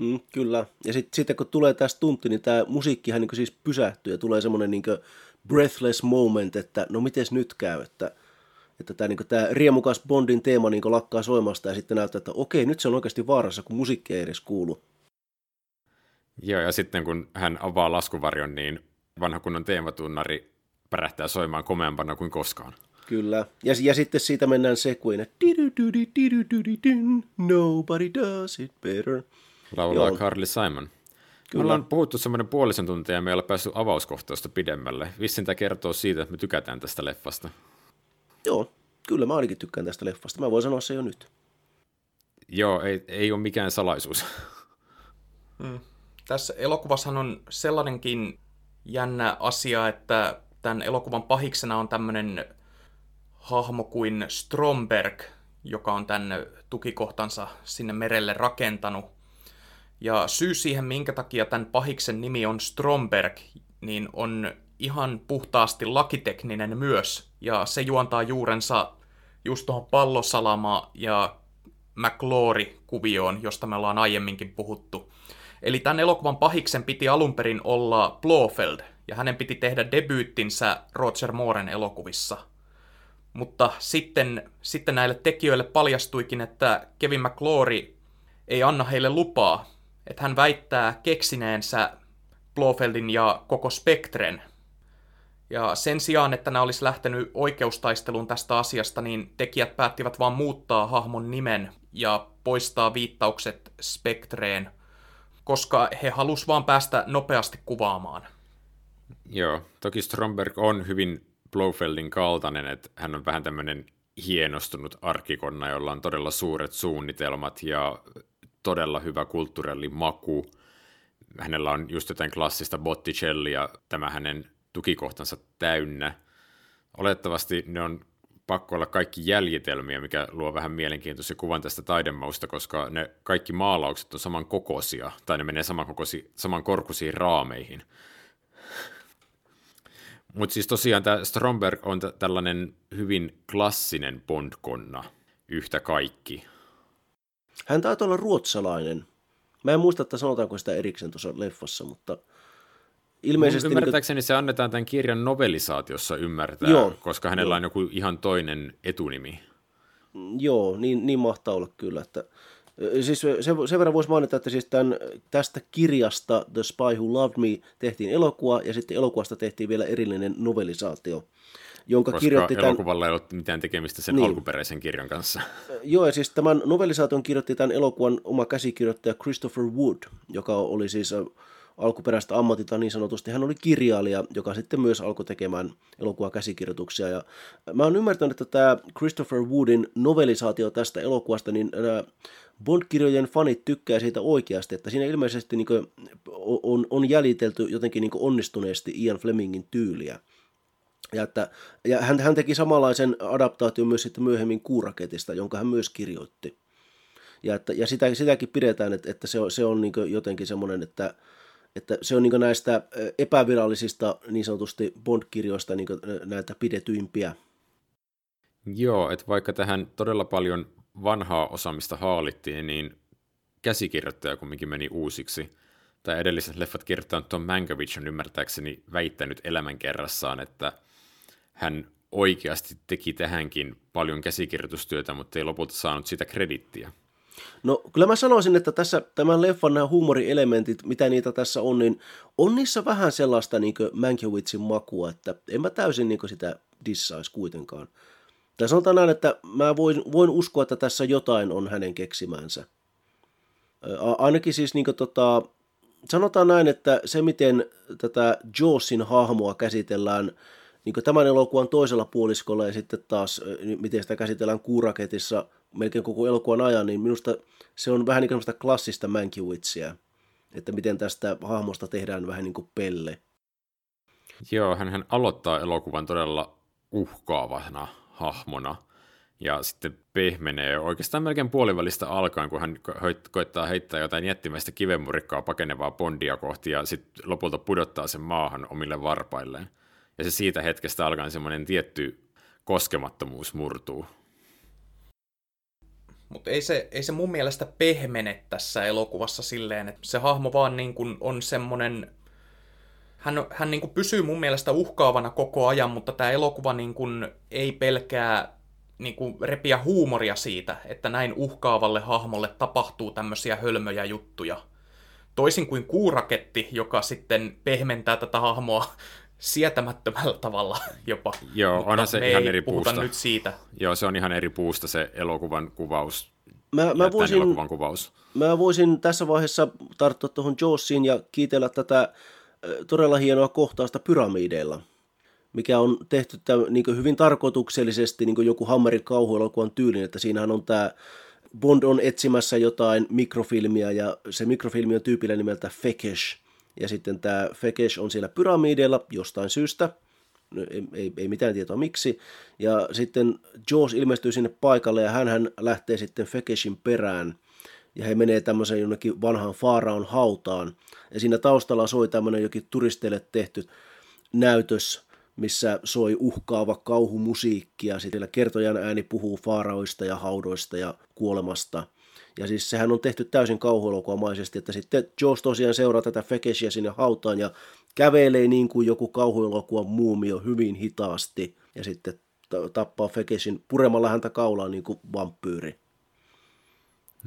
Mm, kyllä. Ja sitten sit, kun tulee tästä tunti, niin tämä musiikkihan niin siis pysähtyy ja tulee semmoinen niin breathless moment, että no miten nyt käy, että että tämä, niin tämä riemukas Bondin teema niin lakkaa soimasta ja sitten näyttää, että okei, nyt se on oikeasti vaarassa, kun musiikki ei edes kuulu. Joo, ja sitten kun hän avaa laskuvarjon, niin vanha kunnon teematunnari pärähtää soimaan komeampana kuin koskaan. Kyllä, ja, ja sitten siitä mennään sekuin, että nobody does it better. Laulaa Joo. Carly Simon. Kyllä. Me ollaan puhuttu semmoinen puolisen tuntia ja me ei ole päässyt avauskohtausta pidemmälle. Vissin tämä kertoo siitä, että me tykätään tästä leffasta. Joo, kyllä mä ainakin tykkään tästä leffasta. Mä voin sanoa se jo nyt. Joo, ei, ei ole mikään salaisuus. Hmm. Tässä elokuvassahan on sellainenkin jännä asia, että tämän elokuvan pahiksena on tämmöinen hahmo kuin Stromberg, joka on tämän tukikohtansa sinne merelle rakentanut. Ja syy siihen, minkä takia tämän pahiksen nimi on Stromberg, niin on ihan puhtaasti lakitekninen myös. Ja se juontaa juurensa just tuohon pallosalama ja McLaury-kuvioon, josta me ollaan aiemminkin puhuttu. Eli tämän elokuvan pahiksen piti alun perin olla Blofeld, ja hänen piti tehdä debyyttinsä Roger Mooren elokuvissa. Mutta sitten, sitten näille tekijöille paljastuikin, että Kevin McLaury ei anna heille lupaa että hän väittää keksineensä Blofeldin ja koko Spektren. Ja sen sijaan, että nämä olisi lähtenyt oikeustaisteluun tästä asiasta, niin tekijät päättivät vain muuttaa hahmon nimen ja poistaa viittaukset Spektreen, koska he halusivat vaan päästä nopeasti kuvaamaan. Joo, toki Stromberg on hyvin Blofeldin kaltainen, että hän on vähän tämmöinen hienostunut arkikonna, jolla on todella suuret suunnitelmat ja todella hyvä kulttuurellinen maku. Hänellä on just jotain klassista Botticellia, tämä hänen tukikohtansa täynnä. Olettavasti ne on pakko olla kaikki jäljitelmiä, mikä luo vähän mielenkiintoisen kuvan tästä taidemausta, koska ne kaikki maalaukset on saman kokoisia, tai ne menee saman, kokoisi, saman korkuisiin raameihin. Mutta siis tosiaan tämä Stromberg on t- tällainen hyvin klassinen Bond-konna yhtä kaikki. Hän taitaa olla ruotsalainen. Mä en muista, että sanotaanko sitä erikseen tuossa leffassa, mutta ilmeisesti... Mun ymmärtääkseni niin kuin... se annetaan tämän kirjan novelisaatiossa ymmärtää, Joo, koska hänellä jo. on joku ihan toinen etunimi. Joo, niin, niin mahtaa olla kyllä, että Siis se, sen verran voisi mainita, että siis tämän, tästä kirjasta The Spy Who Loved Me tehtiin elokuva ja sitten elokuvasta tehtiin vielä erillinen novelisaatio. jonka Koska kirjoitti tämän... elokuvalla ei ollut mitään tekemistä sen Niin. alkuperäisen kirjan kanssa. Joo, ja siis tämän novellisaation kirjoitti tämän elokuvan oma käsikirjoittaja Christopher Wood, joka oli siis alkuperäistä ammatilta niin sanotusti. Hän oli kirjailija, joka sitten myös alkoi tekemään elokuvan käsikirjoituksia. Ja mä oon ymmärtänyt, että tämä Christopher Woodin novellisaatio tästä elokuvasta, niin Bond-kirjojen fanit tykkää siitä oikeasti, että siinä ilmeisesti niin on, on jäljitelty jotenkin niin onnistuneesti Ian Flemingin tyyliä. Ja, että, ja hän, hän teki samanlaisen adaptaation myös sitten myöhemmin Kuuraketista, jonka hän myös kirjoitti. Ja, että, ja sitä, sitäkin pidetään, että, että se on, se on niin jotenkin semmoinen, että, että se on niin näistä epävirallisista niin sanotusti Bond-kirjoista niin näitä pidetyimpiä. Joo, että vaikka tähän todella paljon vanhaa osaamista haalittiin, niin käsikirjoittaja kumminkin meni uusiksi. Tämä edelliset leffat kirjoittanut Tom Mankiewicz on ymmärtääkseni väittänyt elämänkerrassaan, että hän oikeasti teki tähänkin paljon käsikirjoitustyötä, mutta ei lopulta saanut sitä kredittiä. No kyllä mä sanoisin, että tässä tämän leffan nämä huumorielementit, mitä niitä tässä on, niin on niissä vähän sellaista niin Mankiewiczin makua, että en mä täysin niin sitä dissaisi kuitenkaan. Tai sanotaan näin, että mä voin, voin uskoa, että tässä jotain on hänen keksimänsä. Ainakin siis niin tota, sanotaan näin, että se miten tätä Jawsin hahmoa käsitellään niin tämän elokuvan toisella puoliskolla ja sitten taas miten sitä käsitellään kuuraketissa melkein koko elokuvan ajan, niin minusta se on vähän niin kuin klassista Mankiewiczia, että miten tästä hahmosta tehdään vähän niin kuin pelle. Joo, hän aloittaa elokuvan todella uhkaavana hahmona ja sitten pehmenee oikeastaan melkein puolivälistä alkaen, kun hän ko- koittaa heittää jotain jättimäistä kivenmurikkaa pakenevaa Bondia kohti ja sitten lopulta pudottaa sen maahan omille varpailleen. Ja se siitä hetkestä alkaen semmoinen tietty koskemattomuus murtuu. Mutta ei se, ei se mun mielestä pehmene tässä elokuvassa silleen, että se hahmo vaan niin kuin on semmonen... Hän, hän niin kuin pysyy mun mielestä uhkaavana koko ajan, mutta tämä elokuva niin kuin ei pelkää niin kuin repiä huumoria siitä, että näin uhkaavalle hahmolle tapahtuu tämmöisiä hölmöjä juttuja. Toisin kuin kuuraketti, joka sitten pehmentää tätä hahmoa sietämättömällä tavalla jopa. Joo, Mutta onhan se me ihan ei eri puusta. nyt siitä. Joo, se on ihan eri puusta se elokuvan kuvaus. Mä, mä, voisin, elokuvan kuvaus. mä voisin tässä vaiheessa tarttua tuohon Jawsiin ja kiitellä tätä todella hienoa kohtausta pyramideilla, mikä on tehty tämän, niin hyvin tarkoituksellisesti niin joku Hammerin kauhuelokuvan tyylin, että siinähän on tämä Bond on etsimässä jotain mikrofilmiä ja se mikrofilmi on tyypillä nimeltä Fekesh. Ja sitten tämä Fekesh on siellä pyramideilla jostain syystä, No, ei, ei, ei mitään tietoa miksi. Ja sitten Jaws ilmestyy sinne paikalle ja hän lähtee sitten Fekeshin perään. Ja he menee tämmöisen jonnekin vanhan Faaraon hautaan. Ja siinä taustalla soi tämmöinen jokin turisteille tehty näytös, missä soi uhkaava kauhumusiikki ja sitten kertojan ääni puhuu faaraoista ja haudoista ja kuolemasta. Ja siis sehän on tehty täysin kauhuelokuvamaisesti, että sitten Jaws tosiaan seuraa tätä Fekeshia sinne hautaan ja kävelee niin kuin joku kauhuelokuvan muumio hyvin hitaasti ja sitten ta- tappaa Fekeshin puremalla häntä kaulaan niin kuin vampyyri.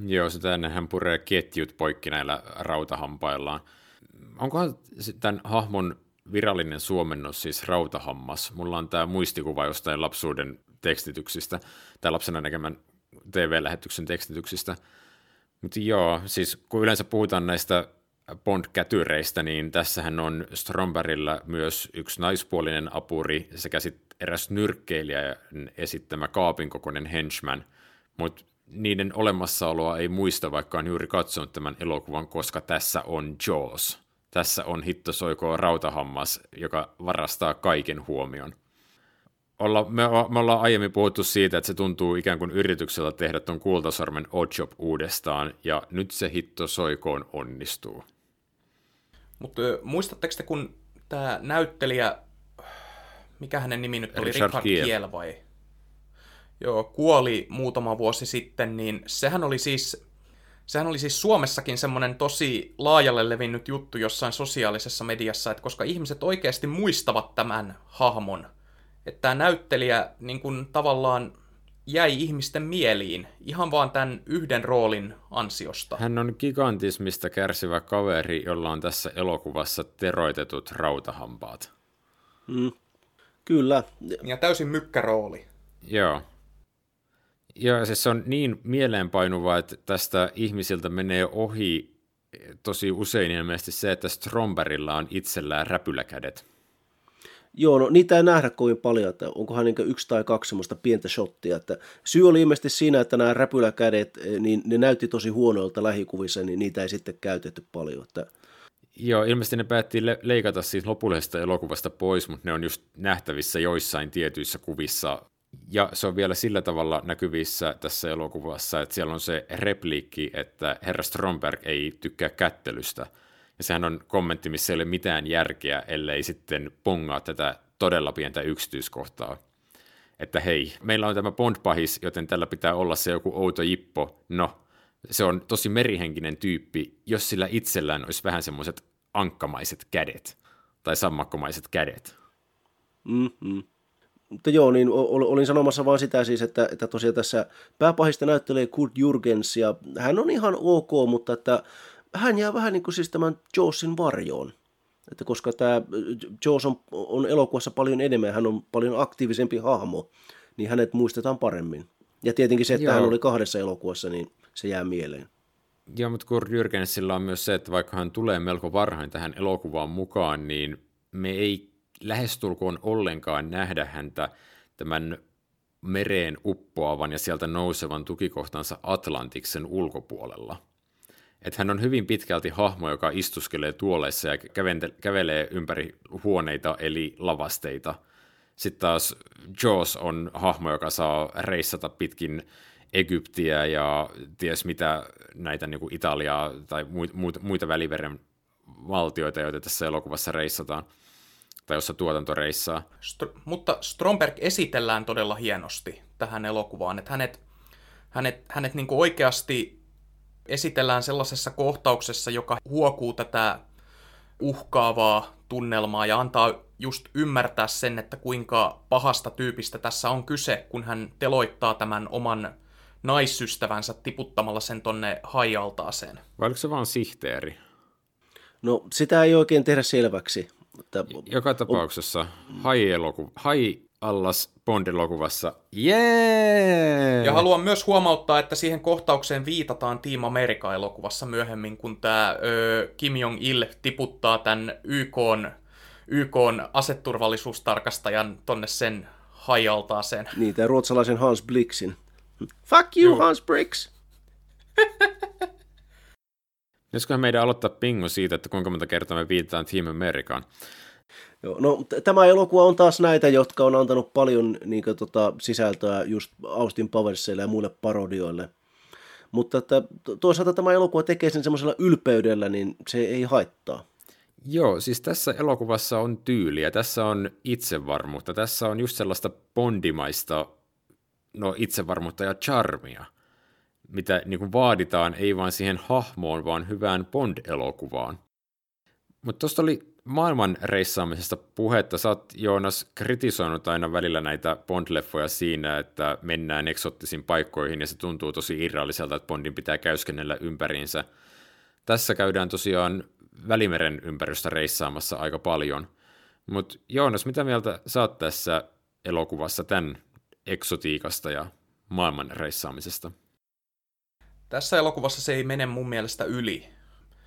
Joo, sitä ennen hän puree ketjut poikki näillä rautahampaillaan. Onkohan tämän hahmon virallinen suomennos siis rautahammas? Mulla on tämä muistikuva jostain lapsuuden tekstityksistä, tai lapsena näkemän TV-lähetyksen tekstityksistä. Mutta joo, siis kun yleensä puhutaan näistä Bond-kätyreistä, niin tässähän on Strombergillä myös yksi naispuolinen apuri sekä sitten eräs nyrkkeilijä esittämä kaapin kokoinen henchman, mutta niiden olemassaoloa ei muista, vaikka on juuri katsonut tämän elokuvan, koska tässä on Jaws. Tässä on hittosoikoa rautahammas, joka varastaa kaiken huomion. Olla, me, me ollaan aiemmin puhuttu siitä, että se tuntuu ikään kuin yrityksellä tehdä tuon kultasormen Oddjob uudestaan, ja nyt se hitto soikoon onnistuu. Mutta muistatteko te, kun tämä näyttelijä, mikä hänen nimi nyt oli, Richard Richard Kiel. Kiel vai? Joo, kuoli muutama vuosi sitten, niin sehän oli siis, sehän oli siis Suomessakin semmoinen tosi laajalle levinnyt juttu jossain sosiaalisessa mediassa, että koska ihmiset oikeasti muistavat tämän hahmon, että tämä näyttelijä niin kuin tavallaan jäi ihmisten mieliin ihan vaan tämän yhden roolin ansiosta. Hän on gigantismista kärsivä kaveri, jolla on tässä elokuvassa teroitetut rautahampaat. Mm. Kyllä. Ja täysin mykkärooli. Joo. Joo, siis se on niin mieleenpainuva, että tästä ihmisiltä menee ohi tosi usein ilmeisesti se, että Stromberilla on itsellään räpyläkädet. Joo, no niitä ei nähdä kovin paljon, että onkohan niin yksi tai kaksi semmoista pientä shottia. Että syy oli ilmeisesti siinä, että nämä räpyläkädet, eh, niin ne näytti tosi huonoilta lähikuvissa, niin niitä ei sitten käytetty paljon. Että... Joo, ilmeisesti ne päätti le- leikata siis lopullisesta elokuvasta pois, mutta ne on just nähtävissä joissain tietyissä kuvissa. Ja se on vielä sillä tavalla näkyvissä tässä elokuvassa, että siellä on se repliikki, että herra Stromberg ei tykkää kättelystä – ja sehän on kommentti, missä ei ole mitään järkeä, ellei sitten pongaa tätä todella pientä yksityiskohtaa. Että hei, meillä on tämä Bond-pahis, joten tällä pitää olla se joku outo jippo. No, se on tosi merihenkinen tyyppi, jos sillä itsellään olisi vähän semmoiset ankkamaiset kädet tai sammakkomaiset kädet. Mm-hmm. Mutta joo, niin olin sanomassa vain sitä siis, että, että tosiaan tässä pääpahista näyttelee Kurt Jurgens ja hän on ihan ok, mutta että hän jää vähän niin kuin siis tämän Jawsin varjoon. Että koska tämä Jaws on, on elokuvassa paljon enemmän, hän on paljon aktiivisempi hahmo, niin hänet muistetaan paremmin. Ja tietenkin se, että Joo. hän oli kahdessa elokuvassa, niin se jää mieleen. Joo, mutta Kurt Jürgensillä on myös se, että vaikka hän tulee melko varhain tähän elokuvaan mukaan, niin me ei lähestulkoon ollenkaan nähdä häntä tämän mereen uppoavan ja sieltä nousevan tukikohtansa Atlantiksen ulkopuolella että hän on hyvin pitkälti hahmo, joka istuskelee tuoleissa ja kävelee ympäri huoneita eli lavasteita. Sitten taas Jaws on hahmo, joka saa reissata pitkin Egyptiä ja ties mitä näitä niin kuin Italiaa tai muita, muita väliveren valtioita, joita tässä elokuvassa reissataan tai jossa tuotanto reissaa. St- mutta Stromberg esitellään todella hienosti tähän elokuvaan, että hänet, hänet, hänet niin kuin oikeasti esitellään sellaisessa kohtauksessa, joka huokuu tätä uhkaavaa tunnelmaa ja antaa just ymmärtää sen, että kuinka pahasta tyypistä tässä on kyse, kun hän teloittaa tämän oman naisystävänsä tiputtamalla sen tonne haialtaaseen. Vai oliko se vaan sihteeri? No sitä ei oikein tehdä selväksi. Että... Joka tapauksessa hai-elokuva, hai allas Bond-elokuvassa. Jee! Ja haluan myös huomauttaa, että siihen kohtaukseen viitataan Team America-elokuvassa myöhemmin, kun tämä Kim Jong-il tiputtaa tämän YK YK aseturvallisuustarkastajan tonne sen hajaltaaseen. Niin, tämä ruotsalaisen Hans Blixin. Fuck you, Joo. Hans Blix! Pitäisiköhän meidän aloittaa pingo siitä, että kuinka monta kertaa me viitataan Team Americaan. Joo, no tämä elokuva on taas näitä, jotka on antanut paljon niin kuin, tota, sisältöä just Austin Powersille ja muille parodioille. Mutta että, toisaalta tämä elokuva tekee sen semmoisella ylpeydellä, niin se ei haittaa. Joo, siis tässä elokuvassa on tyyliä, tässä on itsevarmuutta, tässä on just sellaista bondimaista no, itsevarmuutta ja charmia, mitä niin kuin vaaditaan ei vain siihen hahmoon, vaan hyvään Bond-elokuvaan. Mutta tuosta oli maailman reissaamisesta puhetta. Sä oot, Joonas, kritisoinut aina välillä näitä Bond-leffoja siinä, että mennään eksottisiin paikkoihin ja se tuntuu tosi irralliselta, että Bondin pitää käyskennellä ympäriinsä. Tässä käydään tosiaan Välimeren ympärystä reissaamassa aika paljon. Mutta Joonas, mitä mieltä sä oot tässä elokuvassa tämän eksotiikasta ja maailman reissaamisesta? Tässä elokuvassa se ei mene mun mielestä yli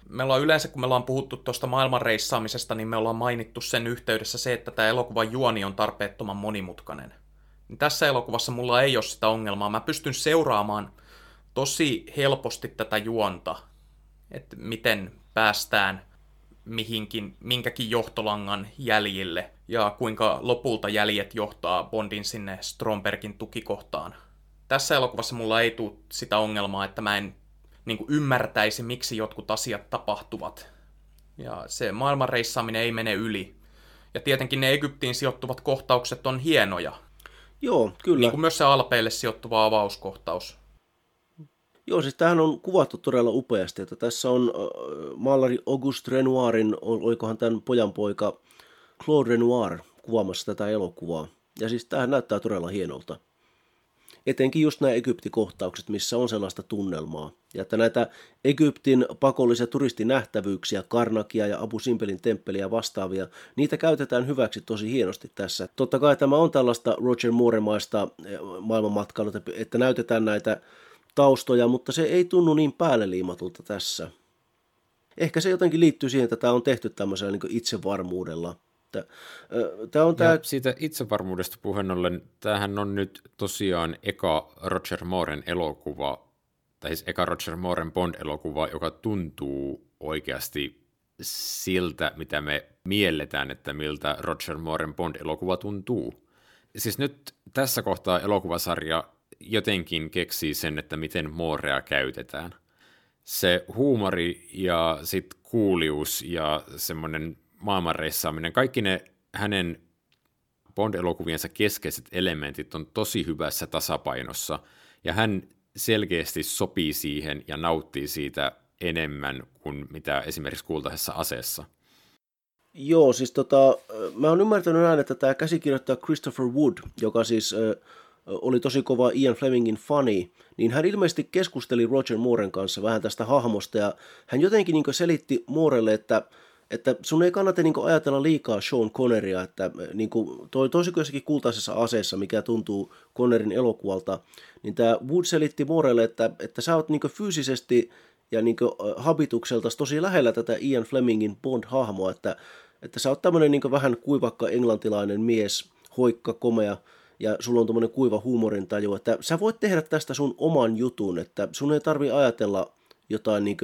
me ollaan yleensä, kun me ollaan puhuttu tuosta maailmanreissaamisesta, niin me ollaan mainittu sen yhteydessä se, että tämä elokuvan juoni on tarpeettoman monimutkainen. Niin tässä elokuvassa mulla ei ole sitä ongelmaa. Mä pystyn seuraamaan tosi helposti tätä juonta, että miten päästään mihinkin, minkäkin johtolangan jäljille ja kuinka lopulta jäljet johtaa Bondin sinne Strombergin tukikohtaan. Tässä elokuvassa mulla ei tule sitä ongelmaa, että mä en niin kuin ymmärtäisi, miksi jotkut asiat tapahtuvat. Ja se maailmanreissaaminen ei mene yli. Ja tietenkin ne Egyptiin sijoittuvat kohtaukset on hienoja. Joo, kyllä. Niin kuin myös se Alpeille sijoittuva avauskohtaus. Joo, siis tämähän on kuvattu todella upeasti, että tässä on maalari Auguste Renoirin, oikohan tämän pojan poika Claude Renoir kuvaamassa tätä elokuvaa. Ja siis tämähän näyttää todella hienolta. Etenkin just nämä Egyptikohtaukset, missä on sellaista tunnelmaa. Ja että näitä Egyptin pakollisia turistinähtävyyksiä, Karnakia ja Abu Simbelin temppeliä vastaavia, niitä käytetään hyväksi tosi hienosti tässä. Totta kai tämä on tällaista Roger Moore-maista eh, maailmanmatkailua, että näytetään näitä taustoja, mutta se ei tunnu niin päälle liimatulta tässä. Ehkä se jotenkin liittyy siihen, että tämä on tehty tämmöisellä niin itsevarmuudella. Tämä on tämä... siitä itsevarmuudesta puheen ollen, tämähän on nyt tosiaan eka Roger Mooren elokuva, tai siis eka Roger Mooren Bond-elokuva, joka tuntuu oikeasti siltä, mitä me mielletään, että miltä Roger Mooren Bond-elokuva tuntuu. Siis nyt tässä kohtaa elokuvasarja jotenkin keksii sen, että miten Moorea käytetään. Se huumori ja sitten kuulius ja semmoinen maailmanreissaaminen, kaikki ne hänen Bond-elokuviensa keskeiset elementit on tosi hyvässä tasapainossa, ja hän selkeästi sopii siihen ja nauttii siitä enemmän kuin mitä esimerkiksi kultaisessa aseessa. Joo, siis tota, mä oon ymmärtänyt näin, että tämä käsikirjoittaja Christopher Wood, joka siis äh, oli tosi kova Ian Flemingin fani, niin hän ilmeisesti keskusteli Roger Mooren kanssa vähän tästä hahmosta, ja hän jotenkin niin selitti Moorelle, että että sun ei kannata niin ajatella liikaa Sean Conneria, että niin kuin, toi, kuin jossakin kultaisessa aseessa, mikä tuntuu Connerin elokuvalta, niin tämä Wood selitti Morelle, että, että sä oot niin fyysisesti ja niin habitukselta tosi lähellä tätä Ian Flemingin Bond-hahmoa, että, että sä oot tämmöinen niin vähän kuivakka englantilainen mies, hoikka, komea, ja sulla on tuommoinen kuiva huumorintaju, että sä voit tehdä tästä sun oman jutun, että sun ei tarvi ajatella jotain niin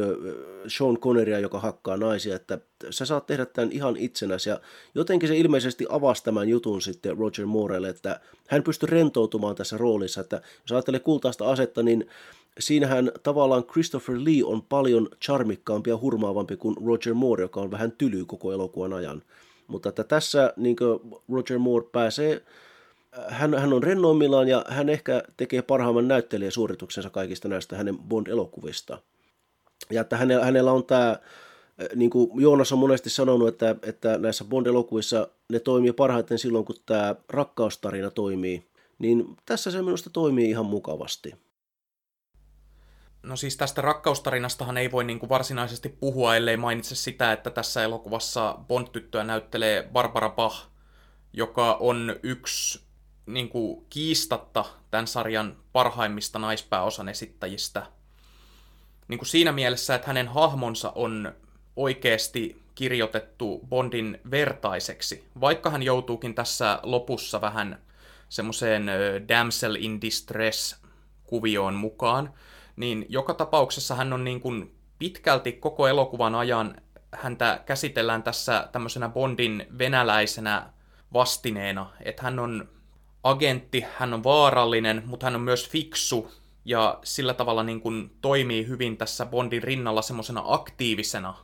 Sean Conneria, joka hakkaa naisia, että sä saat tehdä tämän ihan itsenäsi. Ja jotenkin se ilmeisesti avasi tämän jutun sitten Roger Moorelle, että hän pystyi rentoutumaan tässä roolissa, että jos ajattelee kultaista asetta, niin siinähän tavallaan Christopher Lee on paljon charmikkaampi ja hurmaavampi kuin Roger Moore, joka on vähän tyly koko elokuvan ajan. Mutta että tässä niin Roger Moore pääsee hän, hän on rennoimmillaan ja hän ehkä tekee parhaimman näyttelijäsuorituksensa kaikista näistä hänen Bond-elokuvista. Ja että hänellä, hänellä on tämä, niin kuin Joonas on monesti sanonut, että, että näissä Bond-elokuvissa ne toimii parhaiten silloin, kun tämä rakkaustarina toimii. Niin tässä se minusta toimii ihan mukavasti. No siis tästä rakkaustarinastahan ei voi niin kuin varsinaisesti puhua, ellei mainitse sitä, että tässä elokuvassa Bond-tyttöä näyttelee Barbara Bach, joka on yksi niin kuin kiistatta tämän sarjan parhaimmista naispääosan esittäjistä – niin kuin siinä mielessä, että hänen hahmonsa on oikeasti kirjoitettu Bondin vertaiseksi, vaikka hän joutuukin tässä lopussa vähän semmoiseen damsel in distress kuvioon mukaan, niin joka tapauksessa hän on niin kuin pitkälti koko elokuvan ajan häntä käsitellään tässä tämmöisenä Bondin venäläisenä vastineena, että hän on agentti, hän on vaarallinen, mutta hän on myös fiksu, ja sillä tavalla niin kuin toimii hyvin tässä Bondin rinnalla semmoisena aktiivisena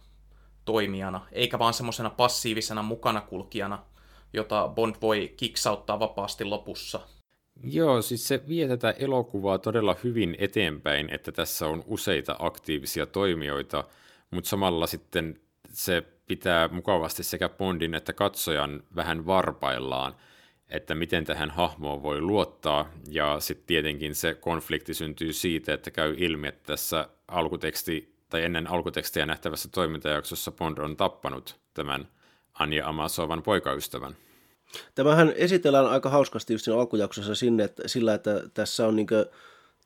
toimijana, eikä vaan semmoisena passiivisena mukanakulkijana, jota Bond voi kiksauttaa vapaasti lopussa. Joo, siis se vie tätä elokuvaa todella hyvin eteenpäin, että tässä on useita aktiivisia toimijoita, mutta samalla sitten se pitää mukavasti sekä Bondin että katsojan vähän varpaillaan – että miten tähän hahmoon voi luottaa, ja sitten tietenkin se konflikti syntyy siitä, että käy ilmi, että tässä alkuteksti tai ennen alkutekstiä nähtävässä toimintajaksossa Bond on tappanut tämän Anja Amasovan poikaystävän. Tämähän esitellään aika hauskasti just siinä alkujaksossa sinne, että, sillä, että tässä on niin kuin,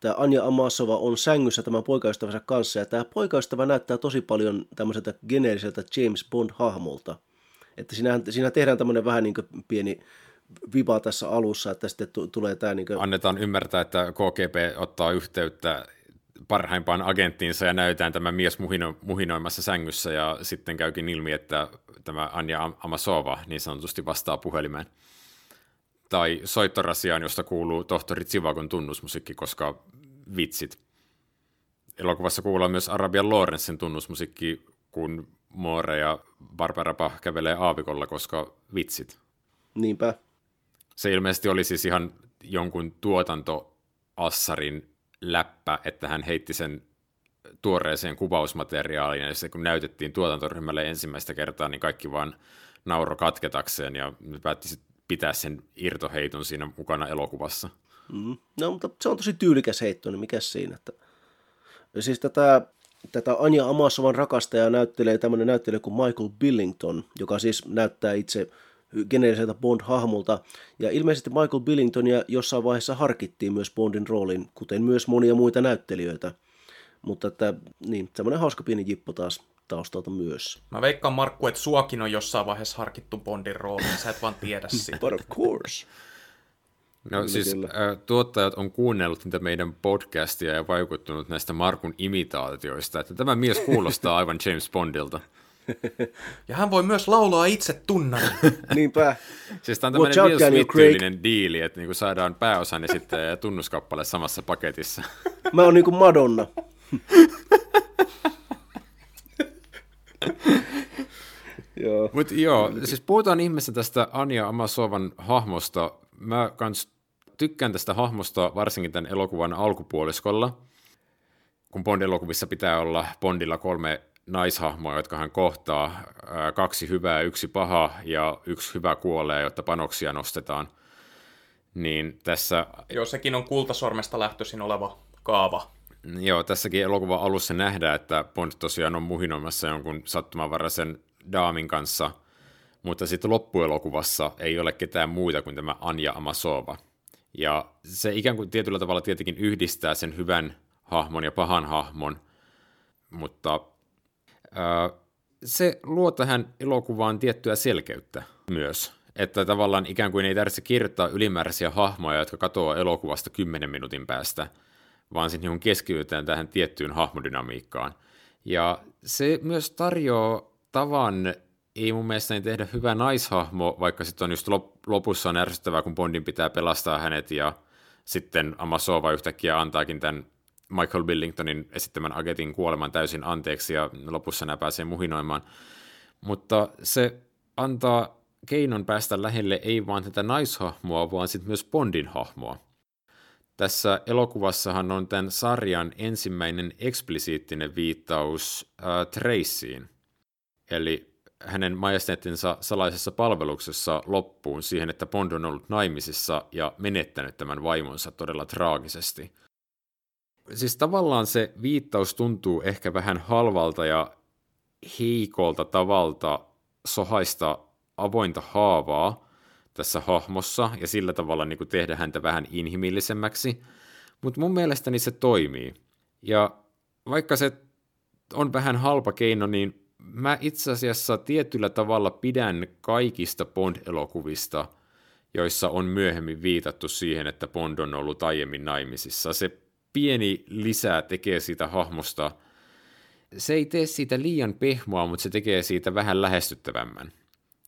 tämä Anja Amasova on sängyssä tämän poikaystävänsä kanssa, ja tämä poikaystävä näyttää tosi paljon tämmöiseltä geneeriseltä James Bond-hahmolta. Että siinä, siinä tehdään tämmöinen vähän niin pieni viba tässä alussa, että sitten t- tulee tämä... Niin kuin... Annetaan ymmärtää, että KGB ottaa yhteyttä parhaimpaan agenttiinsa ja näytetään tämä mies muhino, muhinoimassa sängyssä ja sitten käykin ilmi, että tämä Anja Amasova niin sanotusti vastaa puhelimeen. Tai soittorasiaan, josta kuuluu tohtori Tsivakon tunnusmusiikki, koska vitsit. Elokuvassa kuullaan myös Arabian Lorenzin tunnusmusiikki, kun Moore ja Barbara Bach kävelee aavikolla, koska vitsit. Niinpä. Se ilmeisesti oli siis ihan jonkun tuotantoassarin läppä, että hän heitti sen tuoreeseen kuvausmateriaaliin, ja se kun näytettiin tuotantoryhmälle ensimmäistä kertaa, niin kaikki vaan nauro katketakseen, ja päätti pitää sen irtoheiton siinä mukana elokuvassa. Mm. No, mutta se on tosi tyylikäs heitto, niin mikä siinä, että Siis tätä, tätä Anja Amasovan rakastajaa näyttelee tämmöinen näyttelijä kuin Michael Billington, joka siis näyttää itse geneeriseltä Bond-hahmolta. Ja ilmeisesti Michael Billingtonia jossain vaiheessa harkittiin myös Bondin roolin, kuten myös monia muita näyttelijöitä. Mutta että, niin, semmoinen hauska pieni jippo taas taustalta myös. Mä veikkaan Markku, että suakin on jossain vaiheessa harkittu Bondin rooliin, sä et vaan tiedä siitä. But of course. No kyllä, siis kyllä. tuottajat on kuunnellut niitä meidän podcastia ja vaikuttunut näistä Markun imitaatioista, että tämä mies kuulostaa aivan James Bondilta. Ja hän voi myös laulaa itse tunnan. Niinpä. Siis tämä on tämmöinen Will Smith-tyylinen diili, että niinku saadaan pääosan esittäjä ja tunnuskappale samassa paketissa. Mä oon niinku Madonna. joo. Mutta joo, siis puhutaan ihmeessä tästä Anja Amasovan hahmosta. Mä kans tykkään tästä hahmosta varsinkin tämän elokuvan alkupuoliskolla, kun Bond-elokuvissa pitää olla Bondilla kolme naishahmoa, jotka hän kohtaa, kaksi hyvää, yksi paha ja yksi hyvä kuolee, jotta panoksia nostetaan. Niin tässä... Joo, sekin on kultasormesta lähtöisin oleva kaava. Joo, tässäkin elokuvan alussa nähdään, että Bond tosiaan on muhinoimassa jonkun sattumanvaraisen daamin kanssa, mutta sitten loppuelokuvassa ei ole ketään muuta kuin tämä Anja Amasova. Ja se ikään kuin tietyllä tavalla tietenkin yhdistää sen hyvän hahmon ja pahan hahmon, mutta se luo tähän elokuvaan tiettyä selkeyttä myös. Että tavallaan ikään kuin ei tarvitse kirjoittaa ylimääräisiä hahmoja, jotka katoaa elokuvasta 10 minuutin päästä, vaan sitten niin keskitytään tähän tiettyyn hahmodynamiikkaan. Ja se myös tarjoaa tavan ei mun mielestä tehdä hyvä naishahmo, vaikka sitten on just lopussa on ärsyttävää, kun Bondin pitää pelastaa hänet ja sitten Amasova yhtäkkiä antaakin tämän Michael Billingtonin esittämän agetin kuoleman täysin anteeksi ja lopussa nämä pääsee muhinoimaan. Mutta se antaa keinon päästä lähelle ei vaan tätä naishahmoa, vaan sitten myös Bondin hahmoa. Tässä elokuvassahan on tämän sarjan ensimmäinen eksplisiittinen viittaus äh, Tracyin, eli hänen majesteettinsa salaisessa palveluksessa loppuun siihen, että Bond on ollut naimisissa ja menettänyt tämän vaimonsa todella traagisesti. Siis tavallaan se viittaus tuntuu ehkä vähän halvalta ja heikolta tavalta sohaista avointa haavaa tässä hahmossa ja sillä tavalla niin kuin tehdä häntä vähän inhimillisemmäksi, mutta mun mielestäni se toimii. Ja vaikka se on vähän halpa keino, niin mä itse asiassa tietyllä tavalla pidän kaikista Bond-elokuvista, joissa on myöhemmin viitattu siihen, että Bond on ollut aiemmin naimisissa. Se pieni lisää tekee siitä hahmosta, se ei tee siitä liian pehmoa, mutta se tekee siitä vähän lähestyttävämmän.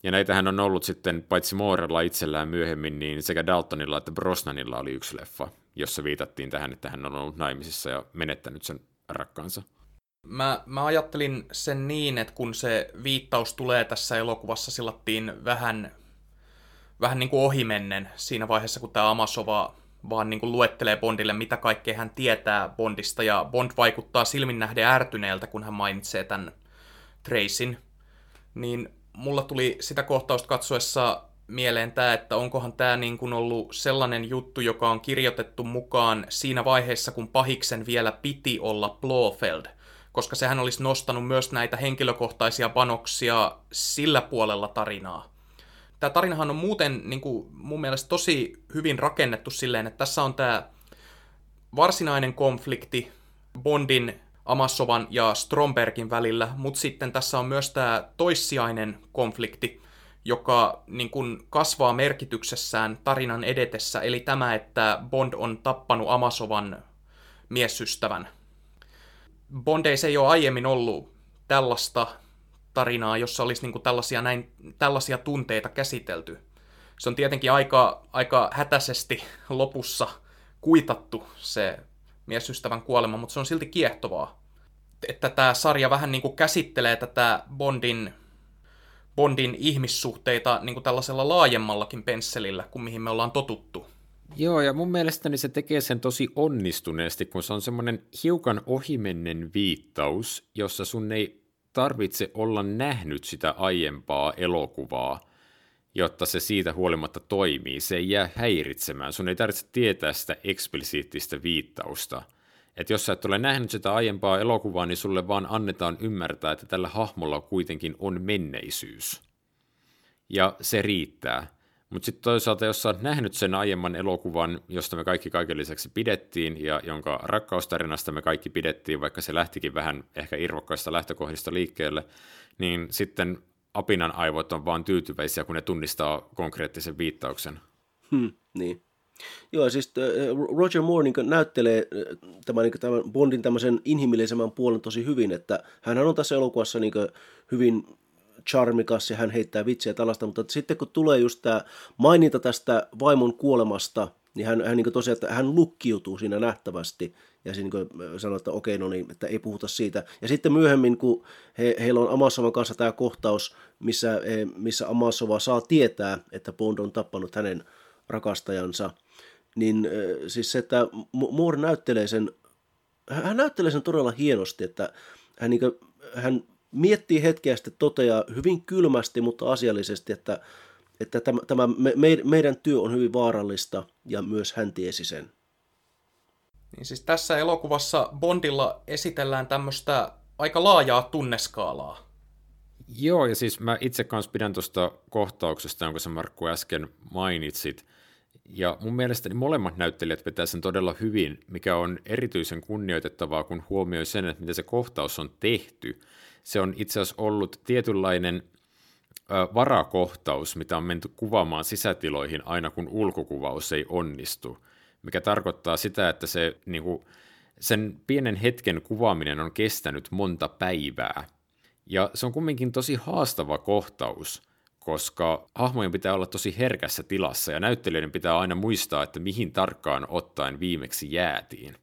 Ja näitähän on ollut sitten paitsi Moorella itsellään myöhemmin, niin sekä Daltonilla että Brosnanilla oli yksi leffa, jossa viitattiin tähän, että hän on ollut naimisissa ja menettänyt sen rakkaansa. Mä, mä ajattelin sen niin, että kun se viittaus tulee tässä elokuvassa, sillattiin vähän, vähän niin kuin ohimennen siinä vaiheessa, kun tämä Amasova vaan niin kuin luettelee Bondille, mitä kaikkea hän tietää Bondista, ja Bond vaikuttaa silmin nähden ärtyneeltä, kun hän mainitsee tämän Tracyn, niin mulla tuli sitä kohtausta katsoessa mieleen tämä, että onkohan tämä niin kuin ollut sellainen juttu, joka on kirjoitettu mukaan siinä vaiheessa, kun pahiksen vielä piti olla Blofeld – koska sehän olisi nostanut myös näitä henkilökohtaisia panoksia sillä puolella tarinaa. Tämä tarinahan on muuten niin kuin, mun mielestä tosi hyvin rakennettu silleen, että tässä on tämä varsinainen konflikti Bondin, Amassovan ja Strombergin välillä, mutta sitten tässä on myös tämä toissijainen konflikti, joka niin kuin, kasvaa merkityksessään tarinan edetessä, eli tämä, että Bond on tappanut Amasovan miesystävän Bondeissa ei ole aiemmin ollut tällaista tarinaa, jossa olisi niin kuin tällaisia, näin, tällaisia tunteita käsitelty. Se on tietenkin aika, aika hätäisesti lopussa kuitattu se miesystävän kuolema, mutta se on silti kiehtovaa. Että tämä sarja vähän niin kuin käsittelee tätä Bondin, Bondin ihmissuhteita niin kuin tällaisella laajemmallakin pensselillä kuin mihin me ollaan totuttu. Joo, ja mun mielestäni se tekee sen tosi onnistuneesti, kun se on semmoinen hiukan ohimennen viittaus, jossa sun ei tarvitse olla nähnyt sitä aiempaa elokuvaa, jotta se siitä huolimatta toimii. Se ei jää häiritsemään. Sun ei tarvitse tietää sitä eksplisiittistä viittausta, Että jos sä et ole nähnyt sitä aiempaa elokuvaa, niin sulle vaan annetaan ymmärtää, että tällä hahmolla kuitenkin on menneisyys. Ja se riittää. Mutta sitten toisaalta, jos oot nähnyt sen aiemman elokuvan, josta me kaikki kaiken lisäksi pidettiin, ja jonka rakkaustarinasta me kaikki pidettiin, vaikka se lähtikin vähän ehkä irvokkaista lähtökohdista liikkeelle, niin sitten apinan aivot on vaan tyytyväisiä, kun ne tunnistaa konkreettisen viittauksen. Hmm, niin. Joo, siis äh, Roger Moore niin näyttelee äh, tämän, niin tämän Bondin tämmöisen inhimillisemmän puolen tosi hyvin, että hän on tässä elokuvassa niin hyvin charmikas ja hän heittää vitsiä tällaista, mutta sitten kun tulee just tämä maininta tästä vaimon kuolemasta, niin hän, hän niin tosiaan, että hän lukkiutuu siinä nähtävästi ja siinä niin sanoo, että okei, no niin, että ei puhuta siitä. Ja sitten myöhemmin, kun he, heillä on Amasovan kanssa tämä kohtaus, missä, missä Amasova saa tietää, että Bond on tappanut hänen rakastajansa, niin siis se, että Moore näyttelee sen, hän näyttelee sen todella hienosti, että hän, niin kuin, hän miettii hetkeä sitten toteaa hyvin kylmästi, mutta asiallisesti, että, että tämä, tämä me, meidän työ on hyvin vaarallista ja myös hän tiesi sen. Niin siis tässä elokuvassa Bondilla esitellään tämmöistä aika laajaa tunneskaalaa. Joo, ja siis mä itse kanssa pidän tuosta kohtauksesta, jonka sä Markku äsken mainitsit. Ja mun mielestäni molemmat näyttelijät vetää sen todella hyvin, mikä on erityisen kunnioitettavaa, kun huomioi sen, että miten se kohtaus on tehty – se on itse asiassa ollut tietynlainen varakohtaus, mitä on menty kuvaamaan sisätiloihin aina kun ulkokuvaus ei onnistu, mikä tarkoittaa sitä, että se, niin kuin, sen pienen hetken kuvaaminen on kestänyt monta päivää. Ja se on kumminkin tosi haastava kohtaus, koska hahmojen pitää olla tosi herkässä tilassa ja näyttelijöiden pitää aina muistaa, että mihin tarkkaan ottaen viimeksi jäätiin.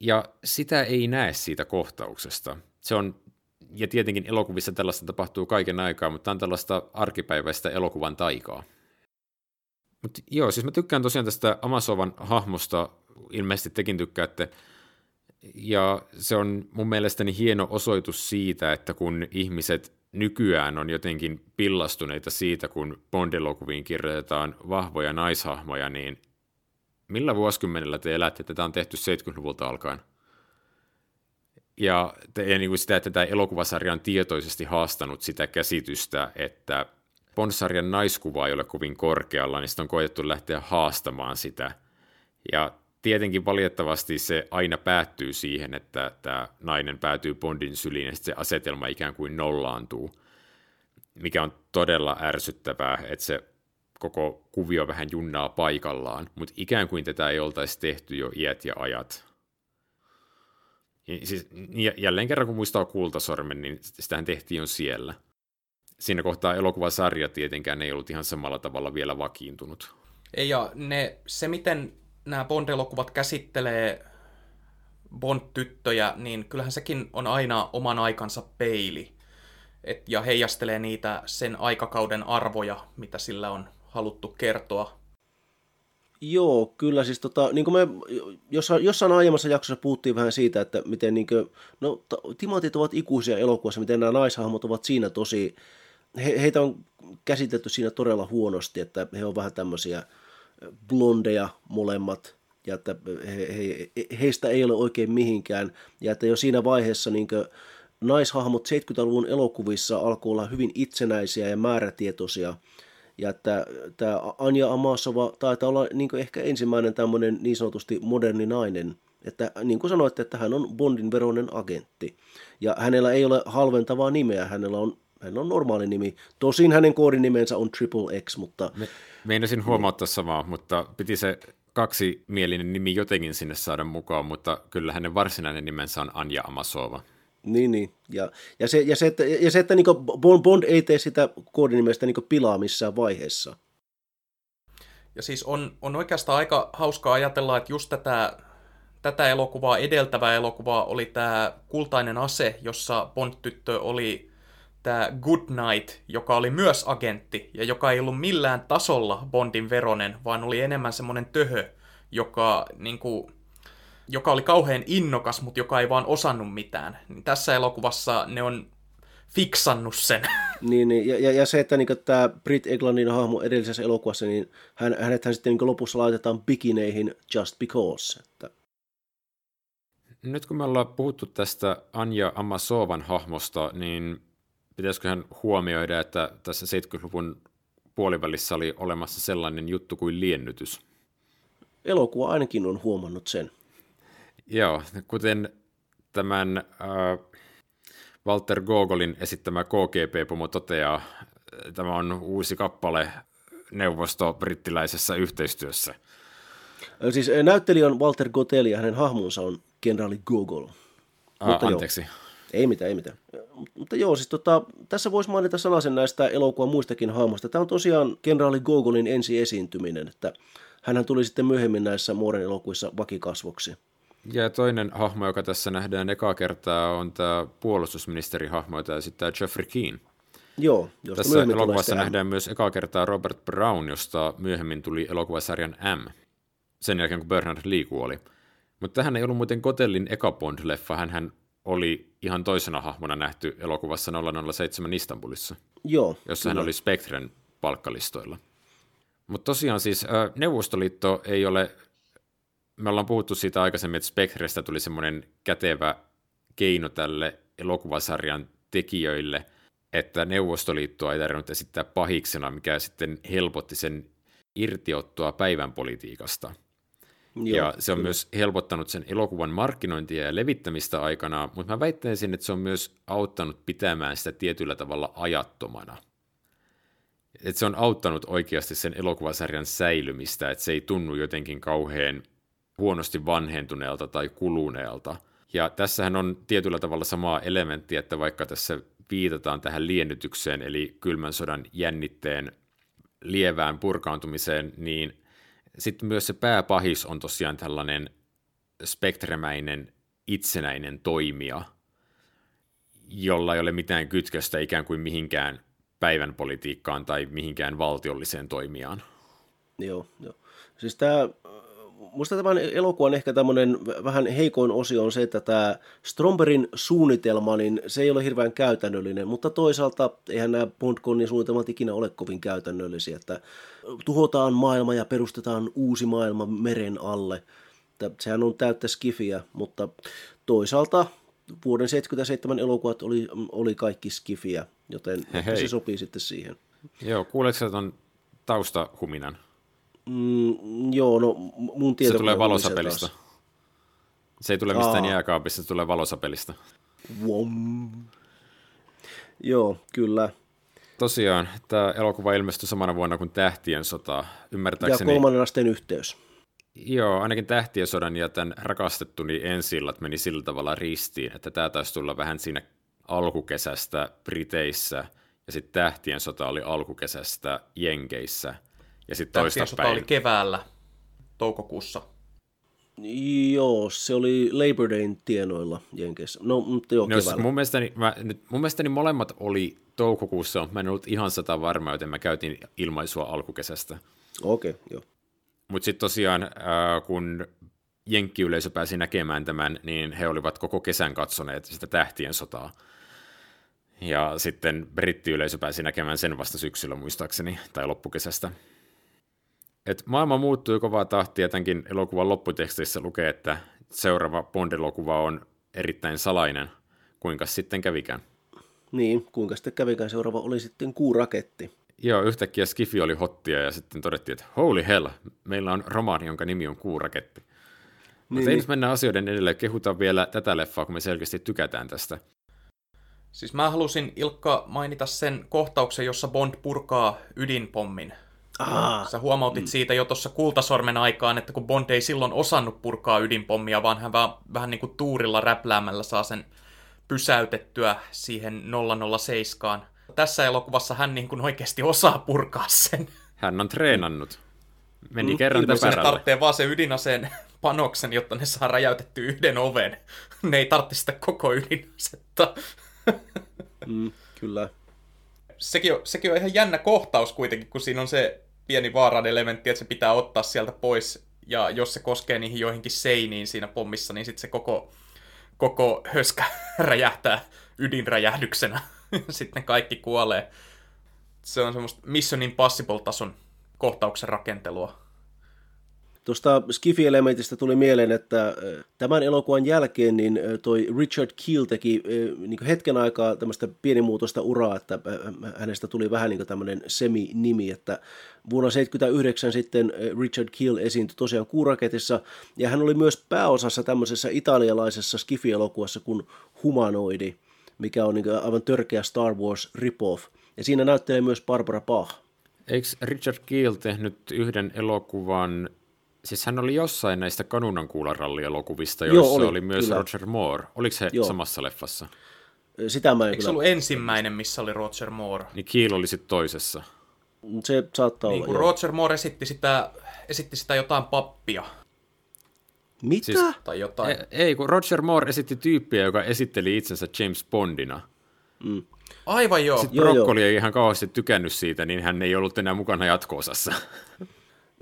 Ja sitä ei näe siitä kohtauksesta. Se on ja tietenkin elokuvissa tällaista tapahtuu kaiken aikaa, mutta on tällaista arkipäiväistä elokuvan taikaa. Mutta joo, siis mä tykkään tosiaan tästä Amasovan hahmosta, ilmeisesti tekin tykkäätte, ja se on mun mielestäni hieno osoitus siitä, että kun ihmiset nykyään on jotenkin pillastuneita siitä, kun Bond-elokuviin kirjoitetaan vahvoja naishahmoja, niin millä vuosikymmenellä te elätte? Tätä on tehty 70-luvulta alkaen ja, ja niin kuin sitä, että tämä elokuvasarja on tietoisesti haastanut sitä käsitystä, että Bond-sarjan naiskuva ei ole kovin korkealla, niin sitä on koetettu lähteä haastamaan sitä. Ja tietenkin valitettavasti se aina päättyy siihen, että tämä nainen päätyy Bondin syliin ja se asetelma ikään kuin nollaantuu, mikä on todella ärsyttävää, että se koko kuvio vähän junnaa paikallaan, mutta ikään kuin tätä ei oltaisi tehty jo iät ja ajat. Siis, jälleen kerran kun muistaa kultasormen, niin sitähän tehtiin jo siellä. Siinä kohtaa elokuvasarja tietenkään ei ollut ihan samalla tavalla vielä vakiintunut. Ei, ja ne, se miten nämä Bond-elokuvat käsittelee Bond-tyttöjä, niin kyllähän sekin on aina oman aikansa peili. Et, ja heijastelee niitä sen aikakauden arvoja, mitä sillä on haluttu kertoa. Joo, kyllä siis tota, niin kuin me jossain, jossain aiemmassa jaksossa puhuttiin vähän siitä, että miten niin kuin, no timantit ovat ikuisia elokuvassa, miten nämä naishahmot ovat siinä tosi, he, heitä on käsitelty siinä todella huonosti, että he on vähän tämmöisiä blondeja molemmat, ja että he, he, heistä ei ole oikein mihinkään, ja että jo siinä vaiheessa niin kuin, naishahmot 70-luvun elokuvissa alkoi olla hyvin itsenäisiä ja määrätietoisia, ja tämä Anja Amasova taitaa olla niin ehkä ensimmäinen tämmöinen niin sanotusti moderni nainen, että niin kuin sanoitte, että hän on Bondin veronen agentti. Ja hänellä ei ole halventavaa nimeä, hänellä on, hänellä on normaali nimi. Tosin hänen koodinimensä on Triple X, mutta... Me, meinasin huomauttaa samaa, mutta piti se kaksi mielinen nimi jotenkin sinne saada mukaan, mutta kyllä hänen varsinainen nimensä on Anja Amasova. Niin, niin. Ja, ja, se, ja se, että, ja se, että niin Bond ei tee sitä koodinimestä niin pilaa missään vaiheessa. Ja siis on, on oikeastaan aika hauskaa ajatella, että just tätä, tätä elokuvaa, edeltävää elokuvaa oli tämä Kultainen ase, jossa Bond-tyttö oli tämä Good Night, joka oli myös agentti, ja joka ei ollut millään tasolla Bondin veronen, vaan oli enemmän semmoinen töhö, joka niin kuin, joka oli kauhean innokas, mutta joka ei vaan osannut mitään. Niin tässä elokuvassa ne on fiksannut sen. Niin, niin ja, ja, ja se, että niin tämä Brit Eglandin hahmo edellisessä elokuvassa, niin hän, hänethän sitten niin lopussa laitetaan bikineihin just because. Että Nyt kun me ollaan puhuttu tästä Anja Amasovan hahmosta, niin pitäisiköhän huomioida, että tässä 70-luvun puolivälissä oli olemassa sellainen juttu kuin liennytys. Elokuva ainakin on huomannut sen. Joo, kuten tämän äh, Walter Gogolin esittämä KGP-pomo toteaa, tämä on uusi kappale neuvosto-brittiläisessä yhteistyössä. Siis näyttelijä on Walter Gotel ja hänen hahmonsa on kenraali Gogol. Ah, Mutta anteeksi. Joo, ei mitään, ei mitään. Mutta joo, siis tota, tässä voisi mainita sanasen näistä elokuvan muistakin hahmoista. Tämä on tosiaan kenraali Gogolin ensi esiintyminen, että hän tuli sitten myöhemmin näissä Mooren elokuissa vakikasvoksi. Ja toinen hahmo, joka tässä nähdään ekaa kertaa, on tämä puolustusministerihahmo, jota esittää Jeffrey Keane. Joo, josta Tässä elokuvassa nähdään M. myös ekaa kertaa Robert Brown, josta myöhemmin tuli elokuvasarjan M, sen jälkeen kun Bernard Lee kuoli. Mutta tähän ei ollut muuten Kotellin eka Bond-leffa, hän oli ihan toisena hahmona nähty elokuvassa 007 Istanbulissa, Joo, jossa kyllä. hän oli Spectren palkkalistoilla. Mutta tosiaan siis Neuvostoliitto ei ole, me ollaan puhuttu siitä aikaisemmin, että Spectrestä tuli semmoinen kätevä keino tälle elokuvasarjan tekijöille, että Neuvostoliittoa ei tarvinnut esittää pahiksena, mikä sitten helpotti sen irtiottoa päivän politiikasta – Joo, ja se on kyllä. myös helpottanut sen elokuvan markkinointia ja levittämistä aikana, mutta mä väittäisin, että se on myös auttanut pitämään sitä tietyllä tavalla ajattomana. Että se on auttanut oikeasti sen elokuvasarjan säilymistä, että se ei tunnu jotenkin kauhean huonosti vanhentuneelta tai kuluneelta. Ja tässähän on tietyllä tavalla samaa elementtiä, että vaikka tässä viitataan tähän liennytykseen, eli kylmän sodan jännitteen lievään purkaantumiseen, niin sitten myös se pääpahis on tosiaan tällainen spektremäinen itsenäinen toimija, jolla ei ole mitään kytköstä ikään kuin mihinkään päivän politiikkaan tai mihinkään valtiolliseen toimijaan. Joo, joo. Siis tämä Musta tämän elokuvan ehkä tämmöinen vähän heikoin osio on se, että tämä Stromberin suunnitelma, niin se ei ole hirveän käytännöllinen, mutta toisaalta eihän nämä Bondconin suunnitelmat ikinä ole kovin käytännöllisiä, että tuhotaan maailma ja perustetaan uusi maailma meren alle. Että sehän on täyttä skifiä, mutta toisaalta vuoden 77 elokuvat oli, oli kaikki skifiä, joten hei, se sopii sitten siihen. Joo, kuuletko tuon taustahuminan? Mm, joo, no mun tieto... Se tulee valosapelista. Se ei tule mistään Aa. jääkaapista, se tulee valosapelista. Vom. Joo, kyllä. Tosiaan, tämä elokuva ilmestyi samana vuonna kuin Tähtien sota. Ymmärtääkseni... Ja kolmannen asteen yhteys. Joo, ainakin Tähtien sodan ja tämän rakastettuni ensillat meni sillä tavalla ristiin, että tämä taisi tulla vähän siinä alkukesästä Briteissä, ja sitten Tähtien sota oli alkukesästä Jenkeissä – ja sitten toista päin. oli keväällä, toukokuussa. Joo, se oli Labor Dayn tienoilla Jenkeissä. No, mutta joo, no, keväällä. Mun mielestäni, mä, nyt, mun mielestäni molemmat oli toukokuussa, mä en ollut ihan sata varma, joten mä käytin ilmaisua alkukesästä. Okei, okay, joo. Mutta sitten tosiaan, äh, kun jenkkiyleisö pääsi näkemään tämän, niin he olivat koko kesän katsoneet sitä tähtien sotaa. Ja sitten brittiyleisö pääsi näkemään sen vasta syksyllä muistaakseni, tai loppukesästä. Et maailma muuttui kovaa tahtia, tämänkin elokuvan lopputeksteissä lukee, että seuraava Bond-elokuva on erittäin salainen. Kuinka sitten kävikään? Niin, kuinka sitten kävikään seuraava oli sitten kuuraketti. Joo, yhtäkkiä Skifi oli hottia ja sitten todettiin, että holy hell, meillä on romaani, jonka nimi on Kuuraketti. Niin, Mutta ei niin. nyt mennä asioiden edelleen, kehuta vielä tätä leffaa, kun me selkeästi tykätään tästä. Siis mä halusin Ilkka mainita sen kohtauksen, jossa Bond purkaa ydinpommin Aha. Sä huomautit mm. siitä jo tuossa kultasormen aikaan, että kun Bond ei silloin osannut purkaa ydinpommia, vaan hän vaan vähän niin kuin tuurilla räpläämällä saa sen pysäytettyä siihen 007. Tässä elokuvassa hän niin kuin oikeasti osaa purkaa sen. Hän on treenannut. Meni mm, kerran täpärälle. Tarvitsee vaan se ydinaseen panoksen, jotta ne saa räjäytetty yhden oven. Ne ei tarvitse sitä koko ydinasetta. mm, kyllä. Sekin on, sekin on ihan jännä kohtaus kuitenkin, kun siinä on se pieni vaaran elementti, että se pitää ottaa sieltä pois, ja jos se koskee niihin joihinkin seiniin siinä pommissa, niin sitten se koko, koko höskä räjähtää ydinräjähdyksenä. sitten kaikki kuolee. Se on semmoista Mission Impossible-tason kohtauksen rakentelua. Tuosta Skifi-elementistä tuli mieleen, että tämän elokuvan jälkeen niin toi Richard Keel teki niin hetken aikaa tämmöistä pienimuutosta uraa, että hänestä tuli vähän niin tämmöinen semi-nimi, että vuonna 1979 sitten Richard Keel esiintyi tosiaan Kuuraketissa, ja hän oli myös pääosassa tämmöisessä italialaisessa Skifi-elokuvassa kuin Humanoidi, mikä on niin aivan törkeä Star Wars rip-off, ja siinä näyttelee myös Barbara Bach. Eikö Richard Keel tehnyt yhden elokuvan Siis hän oli jossain näistä Kanunankuularalli-elokuvista, joissa Joo, oli, oli myös kyllä. Roger Moore. Oliko se Joo. samassa leffassa? Sitä mä en Eikö se ollut ensimmäinen, missä oli Roger Moore? Niin Kiil oli sitten toisessa. Se saattaa niin, olla, kun Roger Moore esitti sitä, esitti sitä jotain pappia. Mitä? Siis, tai jotain. Ei, ei, kun Roger Moore esitti tyyppiä, joka esitteli itsensä James Bondina. Mm. Aivan joo. Sitten Broccoli ei ihan kauheasti tykännyt siitä, niin hän ei ollut enää mukana jatko-osassa.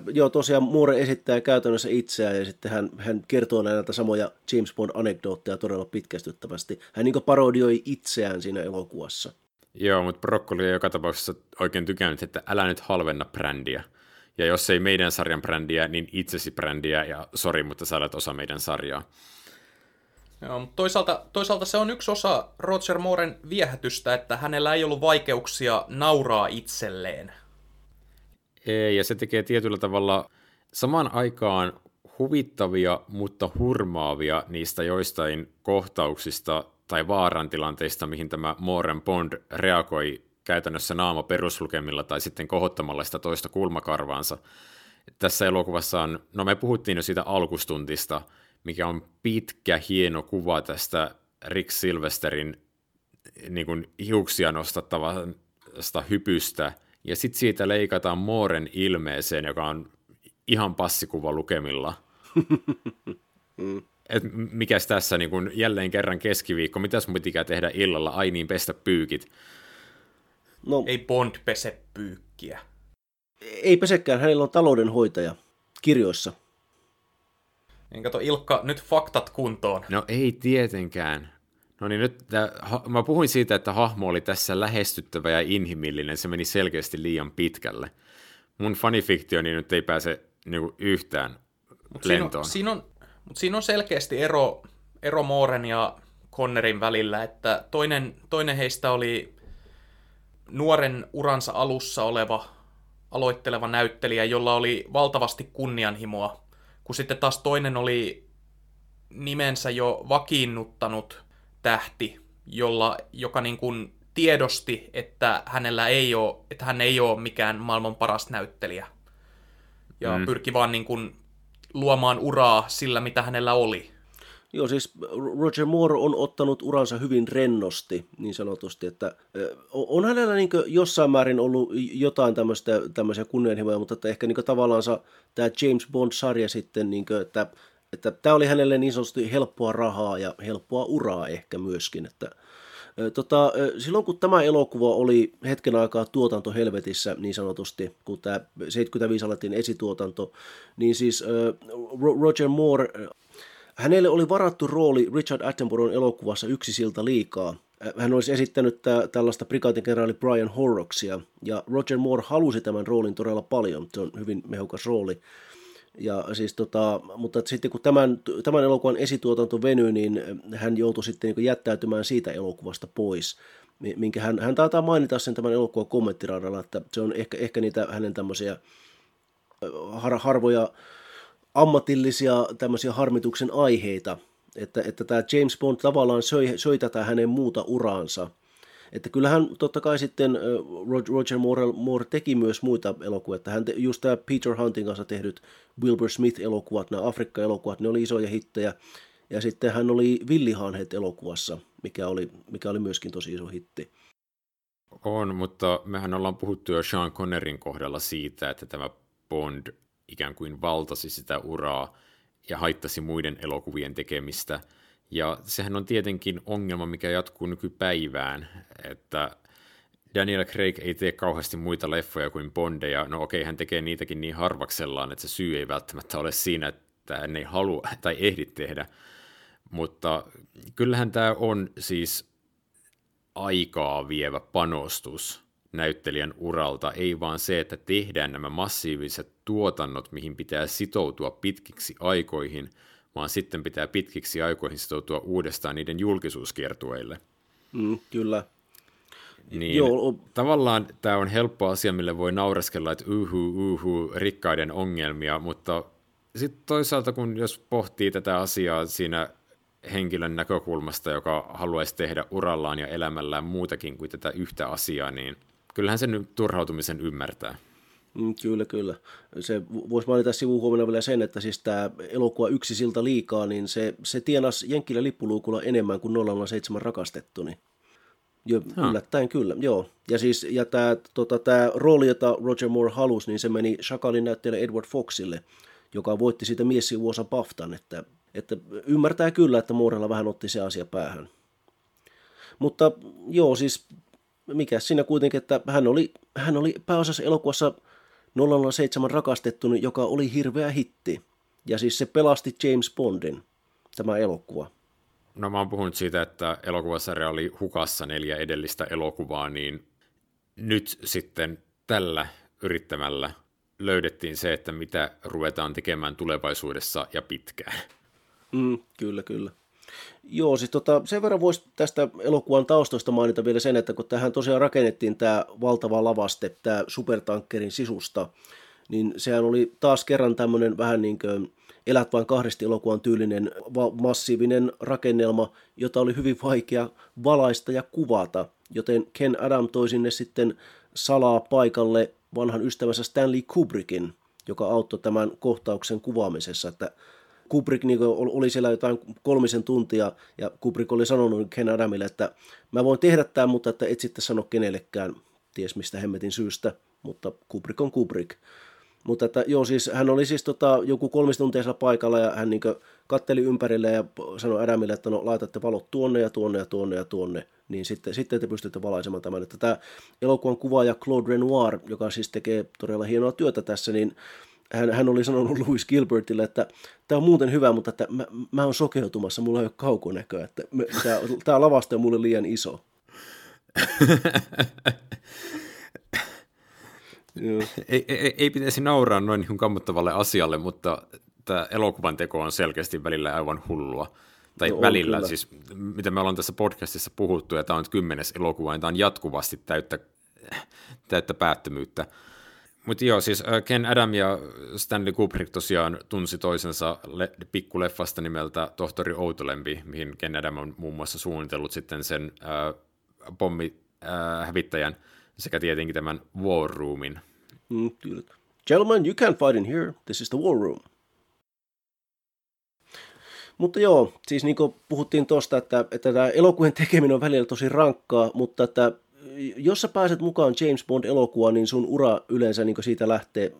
Joo, tosiaan Moore esittää käytännössä itseään ja sitten hän, hän kertoo näitä samoja James Bond-anekdootteja todella pitkästyttävästi. Hän niin parodioi itseään siinä elokuvassa. Joo, mutta Broccoli on joka tapauksessa oikein tykännyt, että älä nyt halvenna brändiä. Ja jos ei meidän sarjan brändiä, niin itsesi brändiä, ja sori, mutta sä olet osa meidän sarjaa. Joo, mutta toisaalta, toisaalta se on yksi osa Roger Mooren viehätystä, että hänellä ei ollut vaikeuksia nauraa itselleen. Ja se tekee tietyllä tavalla samaan aikaan huvittavia, mutta hurmaavia niistä joistain kohtauksista tai vaarantilanteista, mihin tämä Moren Bond reagoi käytännössä naama peruslukemilla tai sitten kohottamalla sitä toista kulmakarvaansa. Tässä elokuvassa on, no me puhuttiin jo siitä alkustuntista, mikä on pitkä, hieno kuva tästä Rick Silvesterin niin kuin hiuksia nostattavasta hypystä, ja sitten siitä leikataan Mooren ilmeeseen, joka on ihan passikuva lukemilla. mm. Et mikäs tässä niin kun jälleen kerran keskiviikko, mitäs mun pitikään tehdä illalla, ai niin pestä pyykit. No, ei Bond pese pyykkiä. Ei pesekään, hänellä on taloudenhoitaja kirjoissa. Niin kato Ilkka, nyt faktat kuntoon. No ei tietenkään. No niin nyt tää, ha, mä puhuin siitä, että hahmo oli tässä lähestyttävä ja inhimillinen, se meni selkeästi liian pitkälle. Mun fanifiktioni nyt ei pääse niinku yhtään mut lentoon. Siinä on, siinä on, mutta siinä on selkeästi ero, ero Mooren ja Connerin välillä, että toinen, toinen heistä oli nuoren uransa alussa oleva aloitteleva näyttelijä, jolla oli valtavasti kunnianhimoa, kun sitten taas toinen oli nimensä jo vakiinnuttanut tähti, jolla, joka niin kuin tiedosti, että, hänellä ei ole, että hän ei ole mikään maailman paras näyttelijä. Ja mm. pyrki vaan niin kuin luomaan uraa sillä, mitä hänellä oli. Joo, siis Roger Moore on ottanut uransa hyvin rennosti, niin sanotusti, että on hänellä niin jossain määrin ollut jotain tämmöistä, tämmöisiä kunnianhimoja, mutta että ehkä niin tavallaan tämä James Bond-sarja sitten, niin kuin, että että tämä oli hänelle niin sanotusti helppoa rahaa ja helppoa uraa ehkä myöskin. Että, tota, silloin kun tämä elokuva oli hetken aikaa tuotanto helvetissä niin sanotusti, kun tämä 75 alettiin esituotanto, niin siis Roger Moore, hänelle oli varattu rooli Richard Attenboroughn elokuvassa Yksi silta liikaa. Hän olisi esittänyt tä, tällaista prikaatinkenraali Brian Horrocksia, ja Roger Moore halusi tämän roolin todella paljon, se on hyvin mehukas rooli. Ja siis tota, mutta sitten kun tämän, tämän elokuvan esituotanto venyi, niin hän joutui sitten niin jättäytymään siitä elokuvasta pois, minkä hän, hän taitaa mainita sen tämän elokuvan kommenttiradalla, että se on ehkä, ehkä niitä hänen tämmöisiä har, harvoja ammatillisia tämmöisiä harmituksen aiheita, että, että tämä James Bond tavallaan söi, söi tätä hänen muuta uraansa – että kyllähän totta kai sitten Roger Moore, Moore teki myös muita elokuvia, että hän te, just tämä Peter Huntin kanssa tehdyt Wilbur Smith-elokuvat, nämä Afrikka-elokuvat, ne oli isoja hittejä, ja sitten hän oli Villihanhet elokuvassa, mikä oli, mikä oli myöskin tosi iso hitti. On, mutta mehän ollaan puhuttu jo Sean Connerin kohdalla siitä, että tämä Bond ikään kuin valtasi sitä uraa ja haittasi muiden elokuvien tekemistä – ja sehän on tietenkin ongelma, mikä jatkuu nykypäivään, että Daniel Craig ei tee kauheasti muita leffoja kuin Bondeja. No okei, hän tekee niitäkin niin harvaksellaan, että se syy ei välttämättä ole siinä, että hän ei halua tai ehdi tehdä. Mutta kyllähän tämä on siis aikaa vievä panostus näyttelijän uralta, ei vaan se, että tehdään nämä massiiviset tuotannot, mihin pitää sitoutua pitkiksi aikoihin, vaan sitten pitää pitkiksi aikoihin sitoutua uudestaan niiden julkisuuskiertueille. Mm, kyllä. Niin Joo. tavallaan tämä on helppo asia, mille voi naureskella, että uhu, uhu, rikkaiden ongelmia, mutta sitten toisaalta kun jos pohtii tätä asiaa siinä henkilön näkökulmasta, joka haluaisi tehdä urallaan ja elämällään muutakin kuin tätä yhtä asiaa, niin kyllähän sen turhautumisen ymmärtää. Mm, kyllä, kyllä. Se voisi mainita sivuhuomenna vielä sen, että siis tämä elokuva Yksi silta liikaa, niin se, se tienasi Jenkkilä lippuluukulla enemmän kuin 007 rakastettu, niin jo, yllättäen kyllä, joo. Ja siis ja tämä tota, tää rooli, jota Roger Moore halusi, niin se meni Chakalin näyttelijä Edward Foxille, joka voitti siitä vuosa Baftan, että, että ymmärtää kyllä, että Moorella vähän otti se asia päähän. Mutta joo, siis mikä siinä kuitenkin, että hän oli, hän oli pääosassa elokuvassa 007 rakastettu, joka oli hirveä hitti. Ja siis se pelasti James Bondin, tämä elokuva. No mä oon puhunut siitä, että elokuvasarja oli hukassa neljä edellistä elokuvaa, niin nyt sitten tällä yrittämällä löydettiin se, että mitä ruvetaan tekemään tulevaisuudessa ja pitkään. Mm, kyllä, kyllä. Joo, siis tota, sen verran voisi tästä elokuvan taustoista mainita vielä sen, että kun tähän tosiaan rakennettiin tämä valtava lavaste, tämä supertankkerin sisusta, niin sehän oli taas kerran tämmöinen vähän niin kuin Elät vain kahdesti elokuvan tyylinen massiivinen rakennelma, jota oli hyvin vaikea valaista ja kuvata, joten Ken Adam toi sinne sitten salaa paikalle vanhan ystävänsä Stanley Kubrickin, joka auttoi tämän kohtauksen kuvaamisessa, että Kubrick niin oli siellä jotain kolmisen tuntia, ja Kubrick oli sanonut Ken Adamille, että mä voin tehdä tämän, mutta että et sitten sano kenellekään, ties mistä hemmetin syystä, mutta Kubrick on Kubrick. Mutta että, joo, siis hän oli siis tota, joku kolmisen tuntia paikalla ja hän niin katteli ympärille ja sanoi Adamille, että no laitatte valot tuonne ja tuonne ja tuonne ja tuonne, niin sitten, sitten te pystytte valaisemaan tämän. Että tämä elokuvan kuvaaja Claude Renoir, joka siis tekee todella hienoa työtä tässä, niin hän, hän oli sanonut Louis Gilbertille, että tämä on muuten hyvä, mutta että mä, mä oon sokeutumassa, mulla ei ole kaukonäköä, että tämä, lavaste on mulle liian iso. ei, ei, ei pitäisi nauraa noin niin kammottavalle asialle, mutta tämä elokuvan teko on selkeästi välillä aivan hullua. Tai no, välillä, kyllä. siis mitä me ollaan tässä podcastissa puhuttu, ja tämä on kymmenes elokuva, niin tämä on jatkuvasti täyttä, täyttä päättömyyttä. Mutta joo, siis Ken Adam ja Stanley Kubrick tosiaan tunsi toisensa le- pikkuleffasta nimeltä Tohtori Outolempi, mihin Ken Adam on muun muassa suunnitellut sitten sen äh, pommihävittäjän äh, sekä tietenkin tämän War Roomin. Mm, Gentlemen, you can't fight in here. This is the War Room. Mutta joo, siis niin kuin puhuttiin tuosta, että, että tämä elokuvien tekeminen on välillä tosi rankkaa, mutta että jos sä pääset mukaan James Bond-elokuvaan, niin sun ura yleensä niin siitä lähtee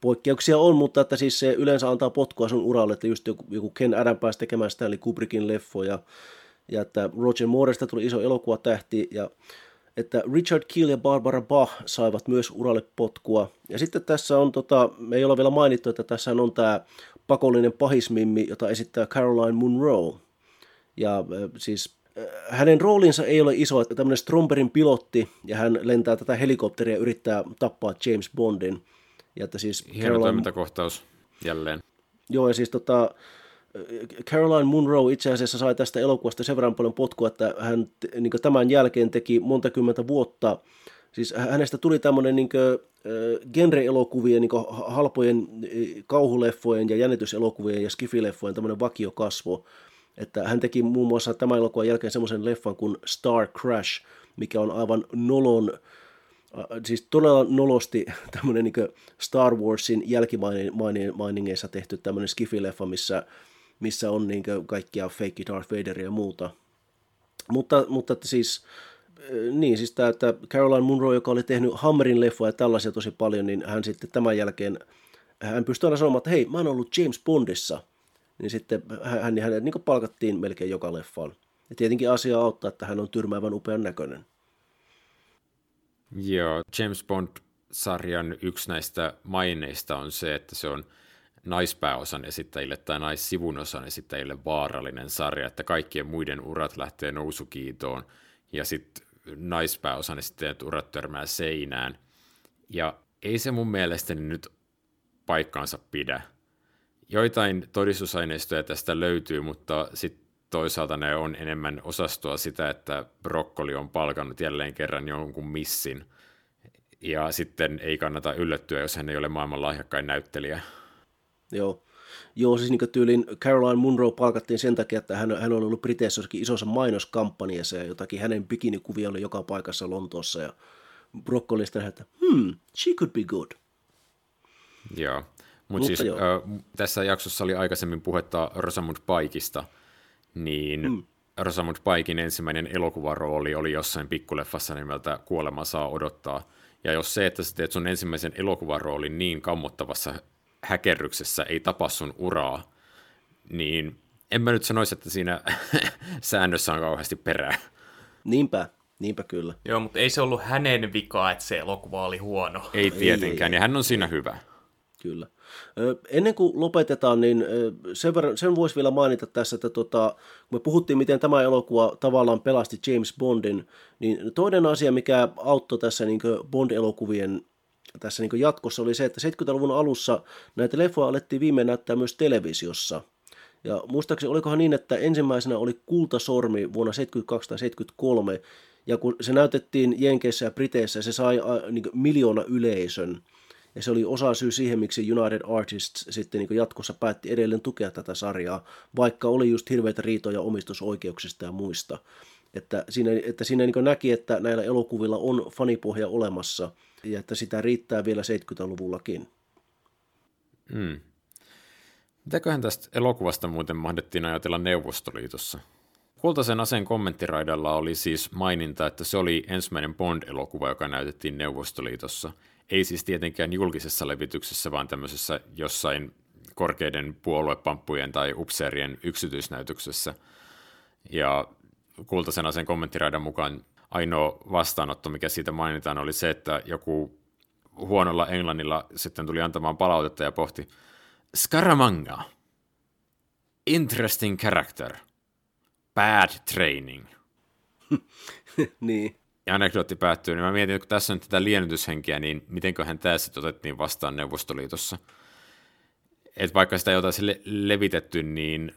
poikkeuksia on, mutta että siis se yleensä antaa potkua sun uralle, että just joku, joku Ken Adam pääsi tekemään Stanley Kubrickin leffoja, ja että Roger Mooresta tuli iso elokuvatähti, ja että Richard Keel ja Barbara Bach saivat myös uralle potkua. Ja sitten tässä on, tota, me ei ole vielä mainittu, että tässä on tämä pakollinen pahismimmi, jota esittää Caroline Munro. Ja siis hänen roolinsa ei ole iso, että tämmöinen Stromberin pilotti, ja hän lentää tätä helikopteria ja yrittää tappaa James Bondin. Ja että siis Hieno Caroline... toimintakohtaus jälleen. Joo, ja siis tota, Caroline Munro itse asiassa sai tästä elokuvasta sen verran paljon potkua, että hän niin tämän jälkeen teki monta kymmentä vuotta, siis hänestä tuli tämmöinen niin genre-elokuvien, niin halpojen kauhuleffojen ja jännityselokuvien ja skifileffojen tämmöinen vakiokasvo, että hän teki muun muassa tämän elokuvan jälkeen semmoisen leffan kuin Star Crash, mikä on aivan nolon, siis todella nolosti tämmöinen niin Star Warsin jälkimainingeissa tehty tämmöinen skifileffa, missä missä on niin kaikkia fake Darth Vaderia ja muuta. Mutta, mutta että siis, niin siis tämä, että Caroline Munro, joka oli tehnyt Hammerin leffoja ja tällaisia tosi paljon, niin hän sitten tämän jälkeen, hän pystyi aina sanomaan, että hei, mä oon ollut James Bondissa. Niin sitten hän, hänet niin palkattiin melkein joka leffaan. Ja tietenkin asia auttaa, että hän on tyrmäävän upean näköinen. Joo, James Bond-sarjan yksi näistä maineista on se, että se on – naispääosan esittäjille tai naissivunosan esittäjille vaarallinen sarja, että kaikkien muiden urat lähtee nousukiitoon ja sitten naispääosa, niin sitten urat törmää seinään. Ja ei se mun mielestäni nyt paikkaansa pidä. Joitain todistusaineistoja tästä löytyy, mutta sitten toisaalta ne on enemmän osastoa sitä, että brokkoli on palkannut jälleen kerran jonkun missin. Ja sitten ei kannata yllättyä, jos hän ei ole maailman lahjakkain näyttelijä. Joo. Joo, siis niin tyylin Caroline Munro palkattiin sen takia, että hän, hän on ollut Briteissä jossakin isossa mainoskampanjassa ja jotakin hänen bikinikuvia oli joka paikassa Lontoossa ja brokkolista, että hmm, she could be good. Joo, Mut Mutta siis joo. Äh, tässä jaksossa oli aikaisemmin puhetta Rosamund Paikista, niin mm. Rosamund Paikin ensimmäinen elokuvarooli oli jossain pikkuleffassa nimeltä Kuolema saa odottaa. Ja jos se, että sä teet sun ensimmäisen elokuvaroolin niin kammottavassa häkerryksessä ei tapa sun uraa, niin en mä nyt sanoisi, että siinä säännössä on kauheasti perää. Niinpä, niinpä kyllä. Joo, mutta ei se ollut hänen vika, että se elokuva oli huono. Ei tietenkään, ei, ja hän on siinä hyvä. Kyllä. Ennen kuin lopetetaan, niin sen, verran, sen voisi vielä mainita tässä, että tota, kun me puhuttiin, miten tämä elokuva tavallaan pelasti James Bondin, niin toinen asia, mikä auttoi tässä niin Bond-elokuvien tässä niin jatkossa oli se, että 70-luvun alussa näitä leffoja alettiin viimein näyttää myös televisiossa. Ja muistaakseni olikohan niin, että ensimmäisenä oli Kultasormi vuonna 72 tai 73, ja kun se näytettiin Jenkeissä ja Briteissä, se sai niin miljoona yleisön. Ja se oli osa syy siihen, miksi United Artists sitten niin jatkossa päätti edelleen tukea tätä sarjaa, vaikka oli just hirveitä riitoja omistusoikeuksista ja muista. Että siinä, että siinä niin näki, että näillä elokuvilla on fanipohja olemassa – ja että sitä riittää vielä 70-luvullakin. Hmm. Mitäköhän tästä elokuvasta muuten mahdettiin ajatella Neuvostoliitossa? Kultaisen aseen kommenttiraidalla oli siis maininta, että se oli ensimmäinen Bond-elokuva, joka näytettiin Neuvostoliitossa. Ei siis tietenkään julkisessa levityksessä, vaan tämmöisessä jossain korkeiden puoluepamppujen tai upseerien yksityisnäytöksessä. Ja Kultaisen aseen kommenttiraidan mukaan ainoa vastaanotto, mikä siitä mainitaan, oli se, että joku huonolla englannilla sitten tuli antamaan palautetta ja pohti Scaramanga. Interesting character. Bad training. niin. Ja anekdootti päättyy, niin mä mietin, että kun tässä on tätä liennytyshenkiä, niin mitenköhän tämä sitten otettiin vastaan Neuvostoliitossa. Että vaikka sitä ei oltaisi le- levitetty, niin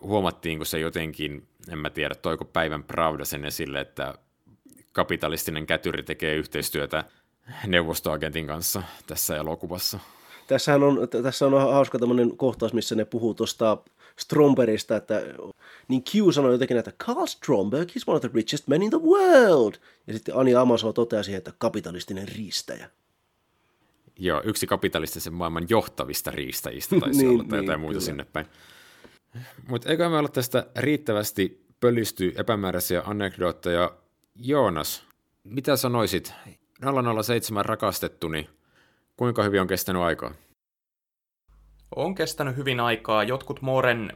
huomattiinko se jotenkin, en mä tiedä, toiko päivän Pravda sen esille, että kapitalistinen kätyri tekee yhteistyötä neuvostoagentin kanssa tässä elokuvassa. Tässähän on, tässä on hauska tämmöinen kohtaus, missä ne puhuu tuosta Strombergista, että niin Q sanoi jotenkin, että Carl Stromberg is one of the richest men in the world. Ja sitten Anja Amaso toteaa siihen, että kapitalistinen riistäjä. Joo, yksi kapitalistisen maailman johtavista riistäjistä taisi niin, olla tai niin, jotain muuta kyllä. sinne päin. Mutta eikö me olla tästä riittävästi pöllisty epämääräisiä anekdootteja Joonas, mitä sanoisit? 007 rakastettuni, kuinka hyvin on kestänyt aikaa? On kestänyt hyvin aikaa. Jotkut Moren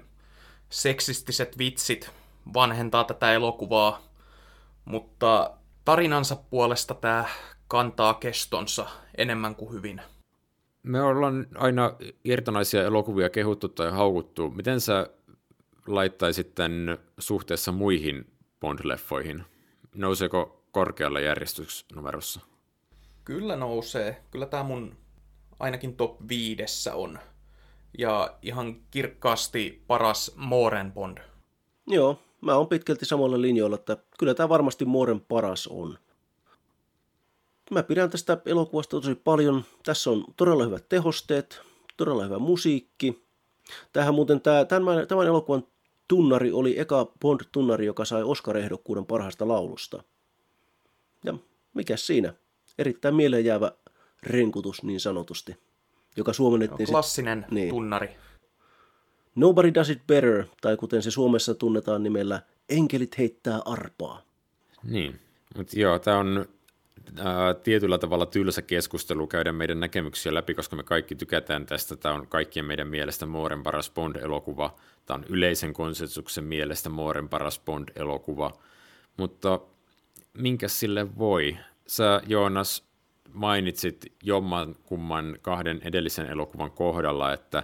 seksistiset vitsit vanhentaa tätä elokuvaa, mutta tarinansa puolesta tämä kantaa kestonsa enemmän kuin hyvin. Me ollaan aina irtonaisia elokuvia kehuttu tai haukuttu. Miten sä laittaisit tämän suhteessa muihin Bond-leffoihin? nouseeko korkealla järjestysnumerossa? Kyllä nousee. Kyllä tämä mun ainakin top viidessä on. Ja ihan kirkkaasti paras Moren Bond. Joo, mä oon pitkälti samalla linjoilla, että kyllä tämä varmasti Moren paras on. Mä pidän tästä elokuvasta tosi paljon. Tässä on todella hyvät tehosteet, todella hyvä musiikki. Tähän muuten tämä, tämän, tämän elokuvan tunnari oli eka Bond-tunnari, joka sai Oscar-ehdokkuuden parhaasta laulusta. Ja mikä siinä? Erittäin mieleenjäävä renkutus niin sanotusti, joka suomennettiin... Klassinen sit, niin. tunnari. Nobody Does It Better, tai kuten se Suomessa tunnetaan nimellä Enkelit heittää arpaa. Niin, mutta joo, tämä on ää, tietyllä tavalla tylsä keskustelu käydä meidän näkemyksiä läpi, koska me kaikki tykätään tästä. Tämä on kaikkien meidän mielestä Mooren paras Bond-elokuva. Tämä on yleisen konsensuksen mielestä Mooren paras Bond-elokuva. Mutta minkä sille voi? Sä, Joonas, mainitsit jomman kumman kahden edellisen elokuvan kohdalla, että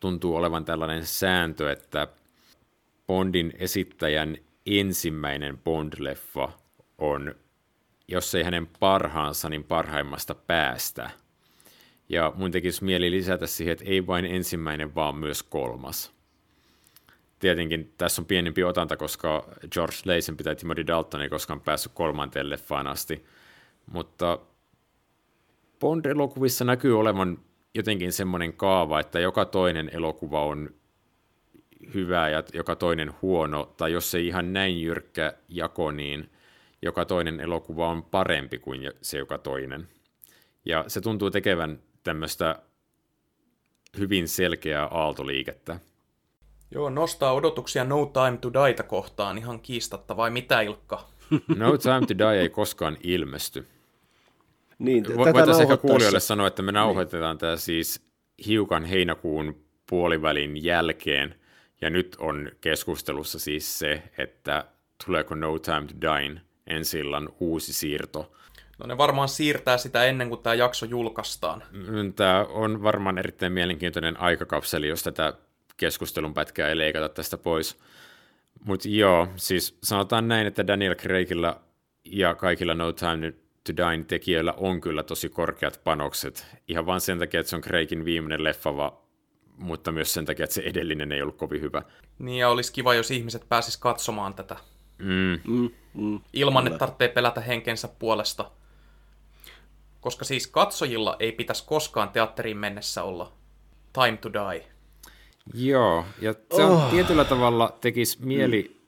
tuntuu olevan tällainen sääntö, että Bondin esittäjän ensimmäinen Bond-leffa on jos ei hänen parhaansa, niin parhaimmasta päästä. Ja mun tekisi mieli lisätä siihen, että ei vain ensimmäinen, vaan myös kolmas. Tietenkin tässä on pienempi otanta, koska George Leisen pitää Timothy Dalton ei koskaan päässyt kolmanteen leffaan asti. Mutta Bond-elokuvissa näkyy olevan jotenkin semmoinen kaava, että joka toinen elokuva on hyvä ja joka toinen huono, tai jos ei ihan näin jyrkkä jako, niin joka toinen elokuva on parempi kuin se joka toinen. Ja se tuntuu tekevän tämmöistä hyvin selkeää aaltoliikettä. Joo, nostaa odotuksia No Time to Die kohtaan ihan kiistatta, vai mitä Ilkka? No Time to Die ei koskaan ilmesty. Niin, Voitaisiin ehkä kuulijoille sanoa, että me nauhoitetaan niin. tämä siis hiukan heinäkuun puolivälin jälkeen, ja nyt on keskustelussa siis se, että tuleeko No Time to Die ensi uusi siirto. No ne varmaan siirtää sitä ennen kuin tämä jakso julkaistaan. Mm, tämä on varmaan erittäin mielenkiintoinen aikakapseli, jos tätä keskustelun pätkää ei leikata tästä pois. Mutta joo, siis sanotaan näin, että Daniel Craigilla ja kaikilla No Time to Die tekijöillä on kyllä tosi korkeat panokset. Ihan vain sen takia, että se on Craigin viimeinen leffa, va, mutta myös sen takia, että se edellinen ei ollut kovin hyvä. Niin ja olisi kiva, jos ihmiset pääsis katsomaan tätä. Mm. Mm, mm, Ilman, että tarvitsee pelätä henkensä puolesta. Koska siis katsojilla ei pitäisi koskaan teatteriin mennessä olla time to die. Joo, ja se on oh. tietyllä tavalla tekisi mieli mm.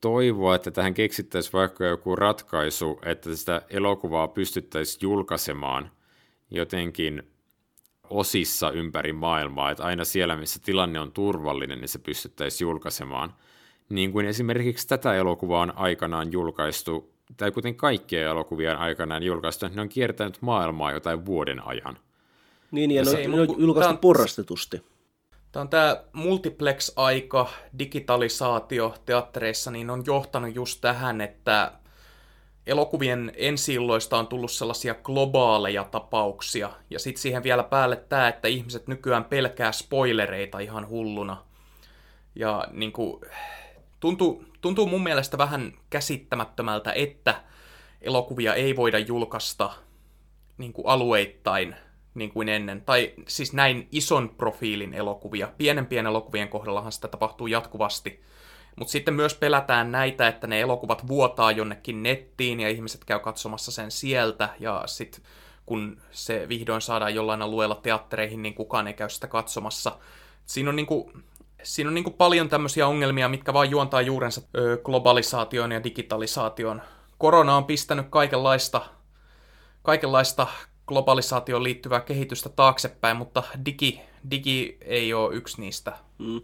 Toivoa, että tähän keksittäisiin vaikka joku ratkaisu, että sitä elokuvaa pystyttäisiin julkaisemaan jotenkin osissa ympäri maailmaa, että aina siellä, missä tilanne on turvallinen, niin se pystyttäisiin julkaisemaan. Niin kuin esimerkiksi tätä elokuvaa on aikanaan julkaistu, tai kuten kaikkia elokuvia on aikanaan julkaistu, ne on kiertänyt maailmaa jotain vuoden ajan. Niin, ja, ja ne on julkaistu on... porrastetusti Tämä on tämä multiplex-aika, digitalisaatio teattereissa, niin on johtanut just tähän, että elokuvien ensi on tullut sellaisia globaaleja tapauksia. Ja sitten siihen vielä päälle tämä, että ihmiset nykyään pelkää spoilereita ihan hulluna. Ja niin kuin, tuntuu, tuntuu mun mielestä vähän käsittämättömältä, että elokuvia ei voida julkaista niin kuin alueittain niin kuin ennen. Tai siis näin ison profiilin elokuvia. Pienempien elokuvien kohdallahan sitä tapahtuu jatkuvasti. Mutta sitten myös pelätään näitä, että ne elokuvat vuotaa jonnekin nettiin ja ihmiset käy katsomassa sen sieltä. Ja sitten kun se vihdoin saadaan jollain alueella teattereihin, niin kukaan ei käy sitä katsomassa. Siinä on, niinku, siinä on niinku paljon tämmöisiä ongelmia, mitkä vaan juontaa juurensa globalisaation ja digitalisaation. Korona on pistänyt kaikenlaista, kaikenlaista globalisaatioon liittyvää kehitystä taaksepäin, mutta digi, digi ei ole yksi niistä. Mm.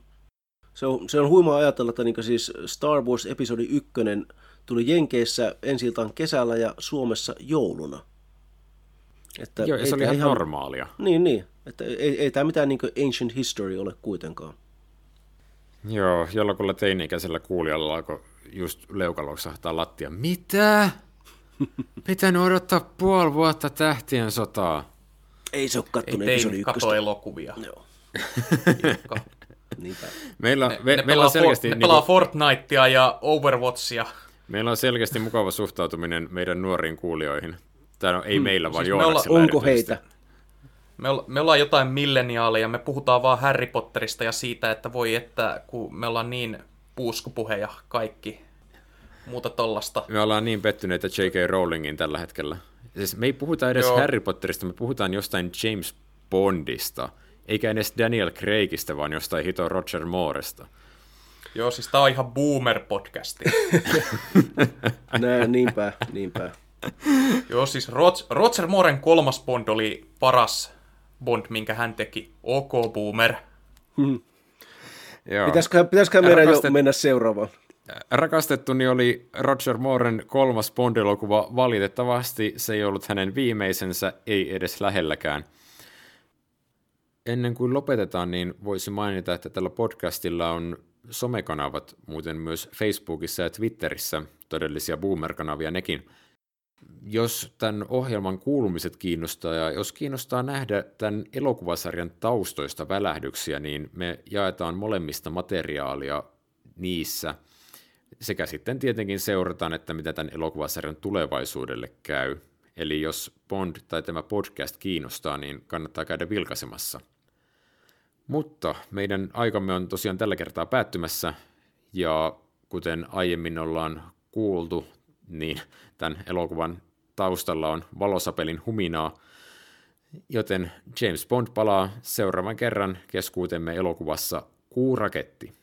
Se on, se on huimaa ajatella, että niin siis Star Wars episodi 1 tuli Jenkeissä ensi kesällä ja Suomessa jouluna. Että Joo, se oli ihan, ihan normaalia. Niin, niin. Että ei, ei tämä mitään niin ancient history ole kuitenkaan. Joo, jollakulla teini-ikäisellä kuulijalla alkoi just leukaloksahtaa lattia. Mitä? Pitänyt odottaa puoli vuotta tähtien sotaa. Ei se ole kattonut Ei episodi ykköstä. elokuvia. Joo. Niinpä. Meillä, ne, me, ne meillä on selkeästi... Ne niin pelaa Fortnitea ja Overwatchia. Meillä on selkeästi mukava suhtautuminen meidän nuoriin kuulijoihin. Tämä on, ei hmm. meillä, vaan siis Joonaksella Onko heitä? Me, olla, me ollaan jotain milleniaaleja, me puhutaan vaan Harry Potterista ja siitä, että voi että kun me ollaan niin puuskupuhe ja kaikki muuta tollasta. Me ollaan niin pettyneitä J.K. Rowlingin tällä hetkellä. Siis me ei puhuta edes Joo. Harry Potterista, me puhutaan jostain James Bondista, eikä edes Daniel Craigista, vaan jostain hito Roger Mooresta. Joo, siis tää on ihan boomer-podcasti. Nää, niinpä, niinpä. Joo, siis Roger Mooren kolmas Bond oli paras Bond, minkä hän teki. OK, boomer. Hmm. Pitäisikö, pitäisikö meidän Rakastet... jo mennä seuraavaan? Rakastettuni oli Roger Mooren kolmas Bond-elokuva. Valitettavasti se ei ollut hänen viimeisensä, ei edes lähelläkään. Ennen kuin lopetetaan, niin voisi mainita, että tällä podcastilla on somekanavat, muuten myös Facebookissa ja Twitterissä, todellisia boomer-kanavia nekin. Jos tämän ohjelman kuulumiset kiinnostaa ja jos kiinnostaa nähdä tämän elokuvasarjan taustoista välähdyksiä, niin me jaetaan molemmista materiaalia niissä – sekä sitten tietenkin seurataan, että mitä tämän elokuvasarjan tulevaisuudelle käy. Eli jos Bond tai tämä podcast kiinnostaa, niin kannattaa käydä vilkaisemassa. Mutta meidän aikamme on tosiaan tällä kertaa päättymässä, ja kuten aiemmin ollaan kuultu, niin tämän elokuvan taustalla on valosapelin huminaa, joten James Bond palaa seuraavan kerran keskuutemme elokuvassa Kuuraketti.